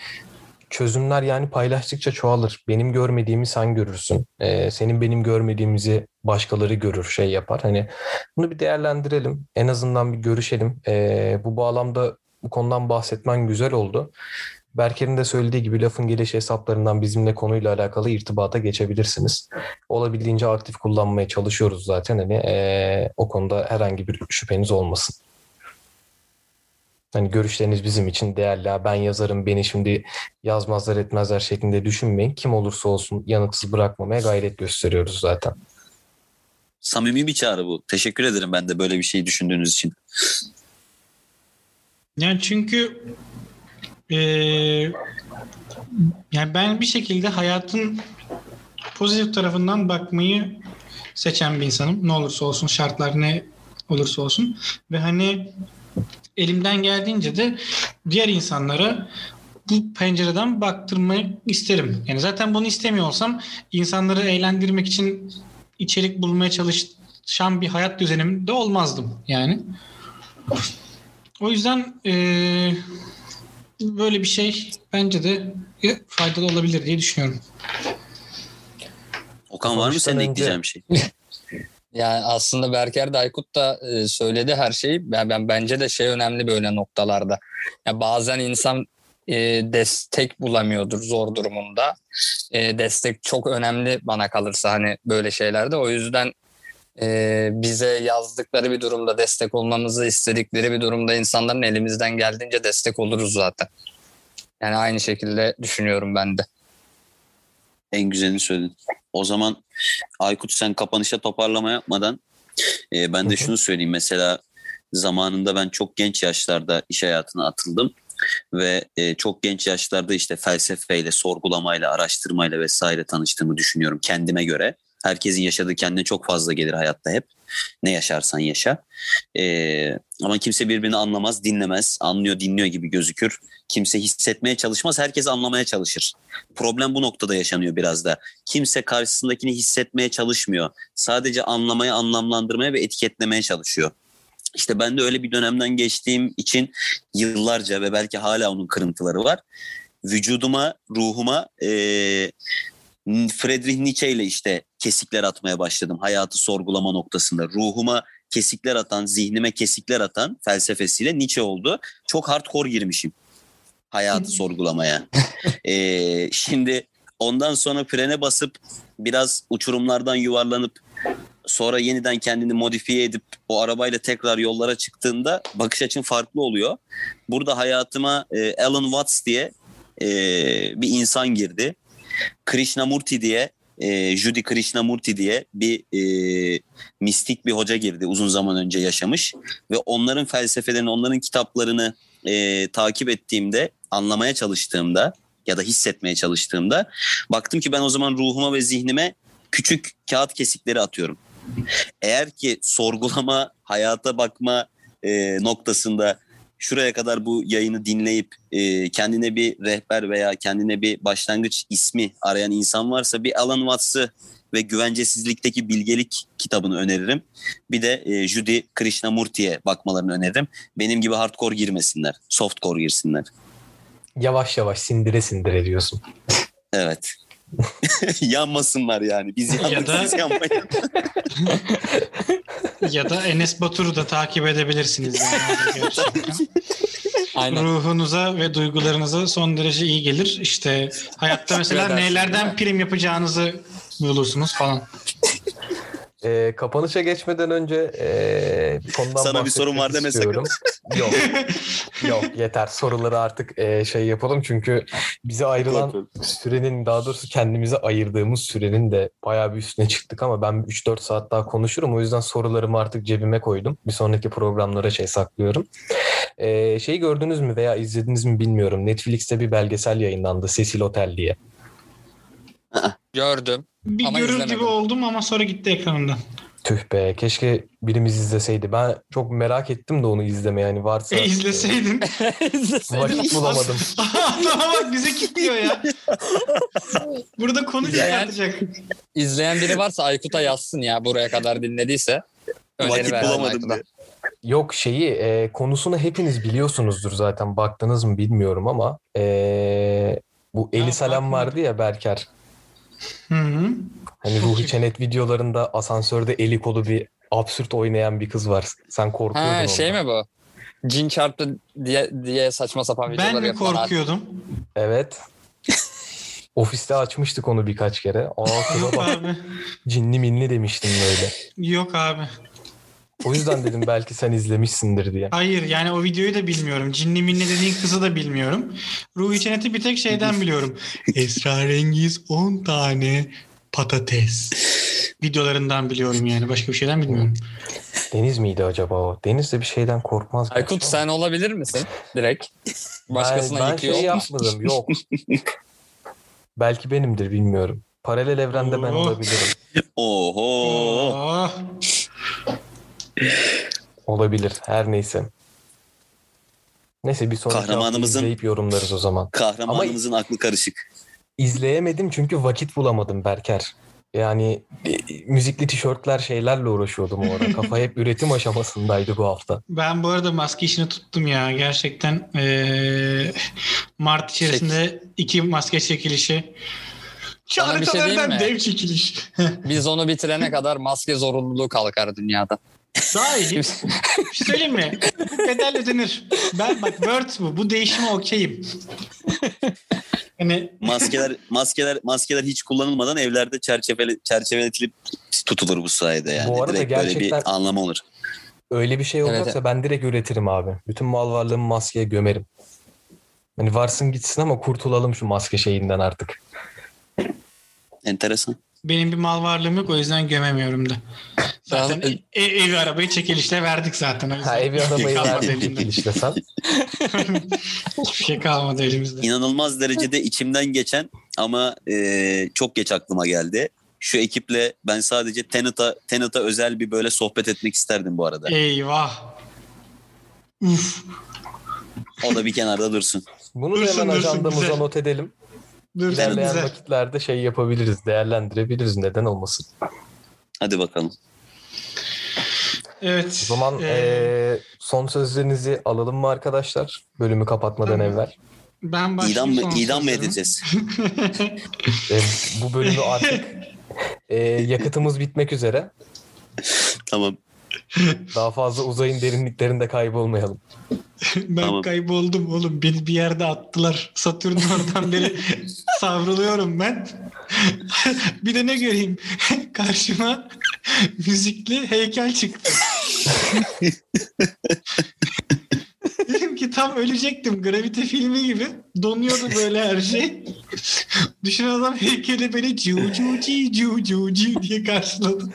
çözümler yani paylaştıkça çoğalır. Benim görmediğimi sen görürsün. Eee, senin benim görmediğimizi başkaları görür, şey yapar. Hani bunu bir değerlendirelim. En azından bir görüşelim. Eee, bu bağlamda bu konudan bahsetmen güzel oldu. Berker'in de söylediği gibi lafın gelişi hesaplarından bizimle konuyla alakalı irtibata geçebilirsiniz. Olabildiğince aktif kullanmaya çalışıyoruz zaten. Hani eee, o konuda herhangi bir şüpheniz olmasın. Hani görüşleriniz bizim için değerli. Ben yazarım, beni şimdi yazmazlar etmezler şeklinde düşünmeyin. Kim olursa olsun yanıtsız bırakmamaya gayret gösteriyoruz zaten. Samimi bir çağrı bu. Teşekkür ederim ben de böyle bir şey düşündüğünüz için. Yani çünkü eee, yani ben bir şekilde hayatın pozitif tarafından bakmayı seçen bir insanım. Ne olursa olsun şartlar ne olursa olsun ve hani elimden geldiğince de diğer insanlara bu pencereden baktırmayı isterim. Yani zaten bunu istemiyor olsam insanları eğlendirmek için içerik bulmaya çalışan bir hayat düzenimde olmazdım yani. O yüzden eee, böyle bir şey bence de faydalı olabilir diye düşünüyorum. Okan var mı senin önce- ekleyeceğin bir şey? Yani aslında Berker de Aykut da e, söyledi her şeyi. Ben, ben bence de şey önemli böyle noktalarda. Ya bazen insan e, destek bulamıyordur zor durumunda. E, destek çok önemli bana kalırsa hani böyle şeylerde. O yüzden e, bize yazdıkları bir durumda destek olmamızı istedikleri bir durumda insanların elimizden geldiğince destek oluruz zaten. Yani aynı şekilde düşünüyorum ben de. En güzelini söyledin. O zaman Aykut sen kapanışa toparlama yapmadan e, ben de şunu söyleyeyim. Mesela zamanında ben çok genç yaşlarda iş hayatına atıldım ve e, çok genç yaşlarda işte felsefeyle, sorgulamayla, araştırmayla vesaire tanıştığımı düşünüyorum kendime göre. Herkesin yaşadığı kendine çok fazla gelir hayatta hep. Ne yaşarsan yaşa. E, ama kimse birbirini anlamaz, dinlemez. Anlıyor, dinliyor gibi gözükür. Kimse hissetmeye çalışmaz, herkes anlamaya çalışır. Problem bu noktada yaşanıyor biraz da. Kimse karşısındakini hissetmeye çalışmıyor. Sadece anlamaya, anlamlandırmaya ve etiketlemeye çalışıyor. İşte ben de öyle bir dönemden geçtiğim için yıllarca ve belki hala onun kırıntıları var. Vücuduma, ruhuma eee, Friedrich Nietzsche ile işte kesikler atmaya başladım hayatı sorgulama noktasında. Ruhuma kesikler atan, zihnime kesikler atan felsefesiyle Nietzsche oldu. Çok hardcore girmişim hayatı sorgulamaya. Ee, şimdi ondan sonra frene basıp biraz uçurumlardan yuvarlanıp sonra yeniden kendini modifiye edip o arabayla tekrar yollara çıktığında bakış açın farklı oluyor. Burada hayatıma e, Alan Watts diye e, bir insan girdi. Krishnamurti diye e, Judy Krishnamurti diye bir e, mistik bir hoca girdi uzun zaman önce yaşamış ve onların felsefelerini, onların kitaplarını e, takip ettiğimde, anlamaya çalıştığımda ya da hissetmeye çalıştığımda baktım ki ben o zaman ruhuma ve zihnime küçük kağıt kesikleri atıyorum. Eğer ki sorgulama, hayata bakma e, noktasında şuraya kadar bu yayını dinleyip e, kendine bir rehber veya kendine bir başlangıç ismi arayan insan varsa bir Alan Watts'ı ve güvencesizlikteki bilgelik kitabını öneririm. Bir de e, Judy Krishnamurti'ye bakmalarını öneririm. Benim gibi hardcore girmesinler. Softcore girsinler. Yavaş yavaş sindire sindire diyorsun. Evet. Yanmasınlar yani. Biz yandık Ya da- siz yanmayın. ya da Enes Batur'u da takip edebilirsiniz. Yani. Aynen. Ruhunuza ve duygularınıza son derece iyi gelir. İşte hayatta mesela nelerden prim yapacağınızı bulursunuz falan. Ee, kapanışa geçmeden önce bir konudan Sana bir sorun var deme sakın. Yok. Yok yeter. Soruları artık ee, şey yapalım çünkü bize ayrılan sürenin daha doğrusu kendimize ayırdığımız sürenin de bayağı bir üstüne çıktık ama ben 3-4 saat daha konuşurum. O yüzden sorularımı artık cebime koydum. Bir sonraki programlara şey saklıyorum. Ee, şeyi gördünüz mü veya izlediniz mi bilmiyorum. Netflix'te bir belgesel yayınlandı. Cecil Hotel diye. Gördüm. Bir Ama görür izlemedim. gibi oldum ama sonra gitti ekranımdan. Tüh be keşke birimiz izleseydi. Ben çok merak ettim de onu izlemeye. Yani varsa E izleseydin. vakit bulamadım. Adama bak bize kilitliyor ya. Burada konu çıkartacak. İzleyen biri varsa Aykut'a yazsın ya buraya kadar dinlediyse. Vakit bulamadım diye. Yok şeyi e, konusunu hepiniz biliyorsunuzdur zaten. Baktınız mı bilmiyorum ama e, bu Eli Salam vardı ya Berker. Hı hı. Hani Ruhi Çenet videolarında asansörde eli kolu bir absürt oynayan bir kız var. Sen korkuyordun Ha şey ondan. mi bu? Cin çarptı diye, diye saçma sapan videolar Ben mi korkuyordum? Evet. Ofiste açmıştık onu birkaç kere. Aa kıza Yok bak abi. cinli minli demiştim böyle. Yok abi. O yüzden dedim belki sen izlemişsindir diye. Hayır yani o videoyu da bilmiyorum. Cinli minni dediğin kızı da bilmiyorum. Ruhi Çenet'i bir tek şeyden biliyorum. Esrarengiz 10 tane patates. Videolarından biliyorum yani. Başka bir şeyden bilmiyorum. Deniz miydi acaba o? Deniz de bir şeyden korkmaz. Aykut ama. sen olabilir misin direkt? Başkasına ben, ben yıkıyor şey yapmadım. Yok. Belki benimdir bilmiyorum. Paralel evrende ben Oo. olabilirim. Oho. Olabilir. Her neyse. Neyse bir sonraki Kahramanımızın- izleyip yorumlarız o zaman. Kahramanımızın aklı karışık. İzleyemedim çünkü vakit bulamadım Berker. Yani e, müzikli tişörtler şeylerle uğraşıyordum o ara. Kafa hep üretim aşamasındaydı bu hafta. Ben bu arada maske işini tuttum ya. Gerçekten eee, Mart içerisinde iki maske çekilişi. Bir şey dev çekiliş. Biz onu bitirene kadar maske zorunluluğu kalkar dünyada. Daha iyi. Bir şey söyleyeyim mi? Bu bedel ödenir. Ben bak Word bu. Bu değişime okeyim. Hani Maskeler maskeler maskeler hiç kullanılmadan evlerde çerçeveli çerçeveletilip tutulur bu sayede yani. Bu arada Direkt böyle gerçekten- bir anlamı olur. Öyle bir şey Evet, olacaksa ben direkt üretirim abi. Bütün mal varlığımı maskeye gömerim. Hani varsın gitsin ama kurtulalım şu maske şeyinden artık. Enteresan. Benim bir mal varlığım yok o yüzden gömemiyorum da. Zaten Ben- e- evi arabayı çekilişle verdik zaten. O yüzden Ha evi arabayı verdim elimde. çekilişle sen. Hiçbir şey kalmadı elimizde. İnanılmaz derecede içimden geçen ama e, çok geç aklıma geldi. Şu ekiple ben sadece Tenet'a Tenet'a özel bir böyle sohbet etmek isterdim bu arada. Eyvah. Uf. O da bir kenarda dursun. Bunu da Dursun, hemen ajandamıza not edelim. İlerleyen vakitlerde şey yapabiliriz, değerlendirebiliriz. Neden olmasın? Hadi bakalım. Evet. O zaman Ee, eee, son sözlerinizi alalım mı arkadaşlar? Bölümü kapatmadan Tamam. evvel. Ben İdam mı, idam mı edeceğiz? E, bu bölümü artık e, yakıtımız bitmek üzere. tamam. Daha fazla uzayın derinliklerinde kaybolmayalım. ben Tamam. kayboldum oğlum. Beni bir yerde attılar. Satürn oradan beri savruluyorum ben. bir de ne göreyim? Karşıma müzikli heykel çıktı. Dedim ki tam ölecektim. Gravite filmi gibi. Donuyordu böyle her şey. Düşün adam heykeli beni ciu ciu ciu ciu ciu diye karşıladı.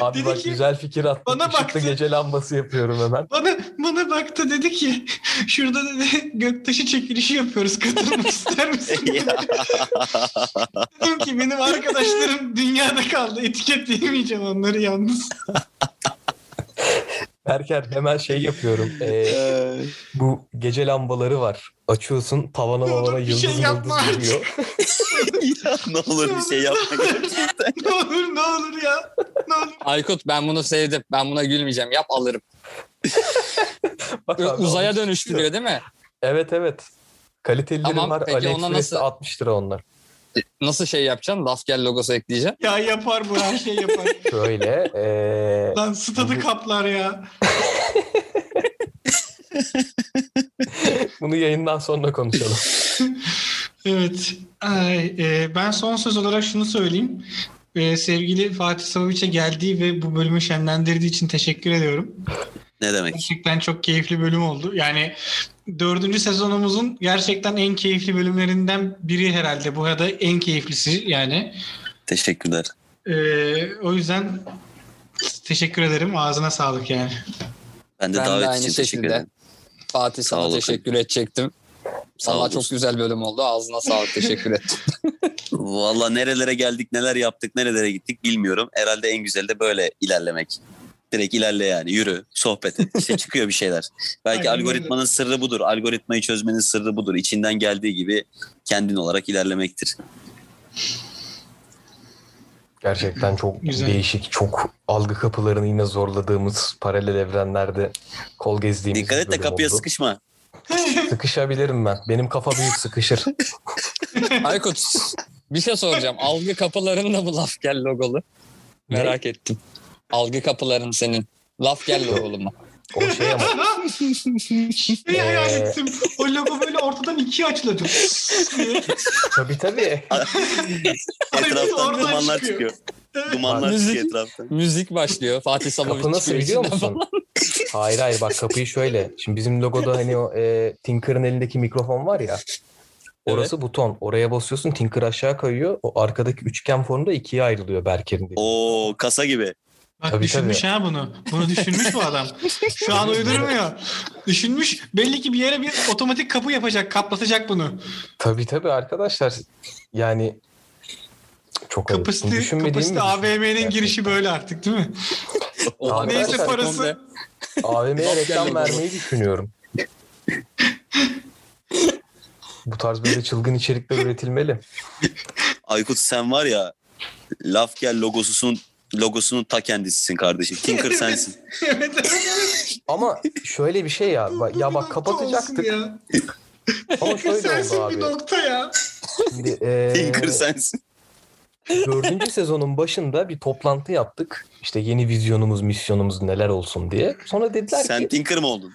Abi Dedi bak ki, güzel fikir attın. bana Işıklı baktı. gece lambası yapıyorum hemen. Bana bana baktı dedi ki şurada dedi göktaşı çekilişi yapıyoruz katılmak ister misin? Dedim ki benim arkadaşlarım dünyada kaldı etiketleyemeyeceğim onları yalnız. Berker hemen şey yapıyorum. E, bu gece lambaları var. Açıyorsun tavana mavana bir yıldız şey yıldız yapma geliyor. ya, ne olur bir şey yapma gerçekten. ne olur ne olur ya. Ne olur. Aykut ben bunu sevdim. Ben buna gülmeyeceğim. Yap alırım. Bak abi, Uzaya almış dönüştürüyor değil mi? Evet evet. Kalitelilerim Tamam, var. peki AliExpress'te nasıl- 60 lira onlar. Nasıl şey yapacaksın? Laf gel logosu ekleyeceksin. Ya yapar bu her şey yapar. Şöyle eee, Lan stadı kaplar ya. bunu yayından sonra konuşalım. Evet. Ay, e, ben son söz olarak şunu söyleyeyim. E, sevgili Fatih Savaviç'e geldiği ve bu bölümü şenlendirdiği için teşekkür ediyorum. Ne demek? Gerçekten çok keyifli bölüm oldu. Yani dördüncü sezonumuzun gerçekten en keyifli bölümlerinden biri herhalde. Bu ya da en keyiflisi yani. Teşekkürler. Ee, o yüzden teşekkür ederim. Ağzına sağlık yani. Ben de Ben de davet aynı için teşekkür şekilde. ederim. Fatih Sağ sana olasın. teşekkür edecektim. Olasın. çok güzel bölüm oldu. Ağzına sağlık. Teşekkür ettim. Valla nerelere geldik, neler yaptık, nerelere gittik bilmiyorum. Herhalde en güzeli de böyle ilerlemek. Direkt ilerle yani yürü, sohbet et. İşte çıkıyor bir şeyler. Belki Aynen algoritmanın sırrı budur. Algoritmayı çözmenin sırrı budur. İçinden geldiği gibi kendin olarak ilerlemektir. Gerçekten çok Güzel. değişik, çok algı kapılarını yine zorladığımız paralel evrenlerde kol gezdiğimiz Dikkat bir et de kapıya oldu. sıkışma. Sıkışabilirim ben. Benim kafa büyük sıkışır. Aykut bir şey soracağım. Algı kapılarında mı laf gel logolu? Ne? Merak ettim. Algı kapıların senin. Laf gel logolu mu? O şey ama Bir hayal Ee, ettim. O logo böyle ortadan ikiye açıldı. tabii tabii. Etraftan oradan dumanlar çıkıyor. çıkıyor. Dumanlar Müzik. çıkıyor etraftan. Müzik başlıyor. Fatih Samovic Kapı nasıl çıkıyor biliyor içinden musun? falan. Hayır hayır bak kapıyı şöyle. Şimdi bizim logoda hani o e, Tinker'ın elindeki mikrofon var ya. Orası buton. Oraya basıyorsun Tinker aşağı kayıyor. O arkadaki üçgen formda ikiye ayrılıyor Berker'in dediği. Oo kasa gibi. Bak Tabii, düşünmüş tabii. ha bunu. Bunu düşünmüş bu adam. Şu an uydurmuyor. Düşünmüş. Belli ki bir yere bir otomatik kapı yapacak. Kaplatacak bunu. Tabii tabii arkadaşlar. Yani çok ayıp. Kapasite, mi AVM'nin girişi böyle artık değil mi? Neyse parası. AVM'ye reklam vermeyi düşünüyorum. Bu tarz böyle çılgın içerikler üretilmeli. Aykut sen var ya laf gel logosusun logosunun ta kendisisin kardeşim. Tinker sensin. evet evet evet. Ama şöyle bir şey ya. Ya bak kapatacaktık. ya. Ama şöyle Sensin oldu bir abi. nokta ya. Şimdi, eee, Tinker sensin. dördüncü sezonun başında bir toplantı yaptık. İşte yeni vizyonumuz, misyonumuz neler olsun diye. Sonra dediler Sen ki Tinker mı oldun?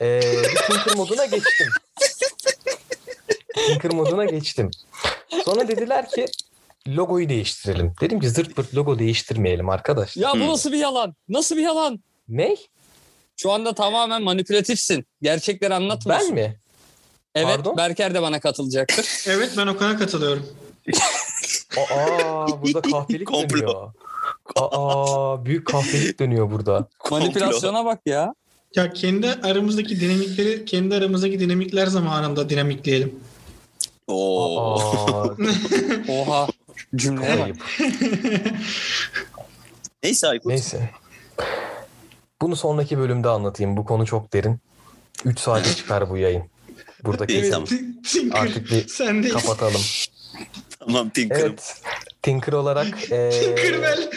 eee bir Tinker moduna geçtim. Tinker moduna geçtim. Sonra dediler ki logoyu değiştirelim. Dedim ki zırt pırt logo değiştirmeyelim arkadaş. Ya bu Hmm. nasıl bir yalan? Nasıl bir yalan? Ne? Şu anda tamamen manipülatifsin. Gerçekleri anlatmıyorsun. Ben mi? Evet Pardon? Berker de bana katılacaktır. Evet ben Okan'a katılıyorum. Aa burada kahvelik Komplo. dönüyor. Aa büyük kahvelik dönüyor burada. Manipülasyona bak ya. Ya kendi aramızdaki dinamikleri kendi aramızdaki dinamikler zamanında dinamikleyelim. Oo. Aa Oha. Cümleye bak. ayıp. Neyse Aykut. Neyse. Bunu sonraki bölümde anlatayım. Bu konu çok derin. 3 saate çıkar bu yayın. Burada kesin. tamam. Tinker Artık bir sendeyiz. kapatalım. Tamam Tinker'ım. Evet. Tinker olarak eee, Tinkerbell.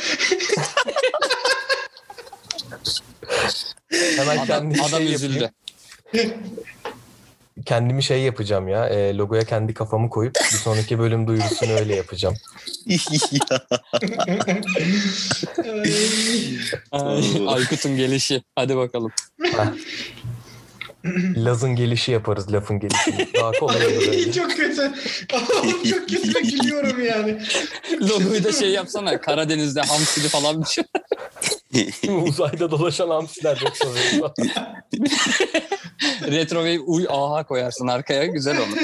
hemen Adam, kendi adam üzüldü. Kendimi şey yapacağım ya. e, logoya kendi kafamı koyup bir sonraki bölüm duyurusunu öyle yapacağım. Ay, Aykut'un gelişi. Hadi bakalım. Laz'ın gelişi yaparız lafın gelişi. Daha kolay olur çok kötü. Çok kötü gülüyorum yani. Logoyu da şey yapsana. Karadeniz'de hamsili falan bir şey. Uzayda dolaşan hamsiler çok seviyorum. Retro Wave uy aha koyarsın arkaya. Güzel olur.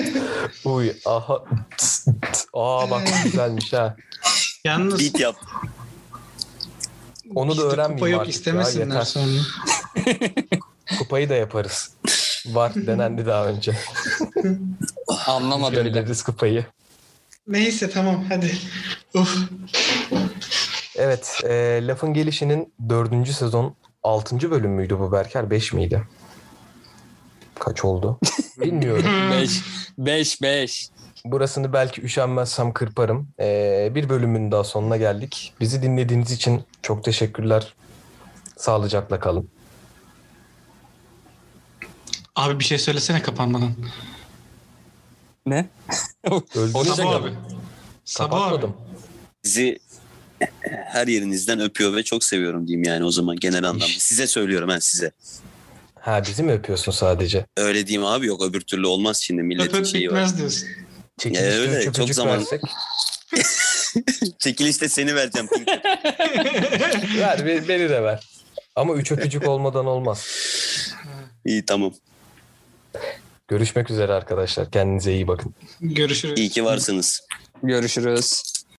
Uy aha. tıs, tıs. Aa bak bu güzelmiş ha. Yalnız Beat yap. Onu da İşte kupa öğrenmeyeyim yok artık istemesinler yeter. sonra. Kupayı da yaparız. Var denendi daha önce. Anlamadım bile. Kupayı. Neyse tamam hadi. Uf. Evet e, lafın gelişinin dördüncü sezon altıncı bölüm müydü bu Berker? Beş miydi? Kaç oldu? Bilmiyorum. 5 5 5. Burasını belki üşenmezsem kırparım. E, bir bölümün daha sonuna geldik. Bizi dinlediğiniz için çok teşekkürler. Sağlıcakla kalın. Abi bir şey söylesene kapanmadan. Ne? Öldüğünüz Sabah abi. Sabah abi. kapatmadım. Sizi her yerinizden öpüyor ve çok seviyorum diyeyim yani o zaman genel anlamda. Size söylüyorum ben size. Ha bizi mi öpüyorsun sadece? Öyle diyeyim abi yok öbür türlü olmaz şimdi milletin öp şeyi var. bitmez diyorsun. Çekilişte Ya öyle, çok zaman- versek. Çekilişte seni vereceğim. Ver be- beni de ver. Ama üç öpücük olmadan olmaz. İyi tamam. Görüşmek üzere arkadaşlar. Kendinize iyi bakın. Görüşürüz. İyi ki varsınız. Görüşürüz.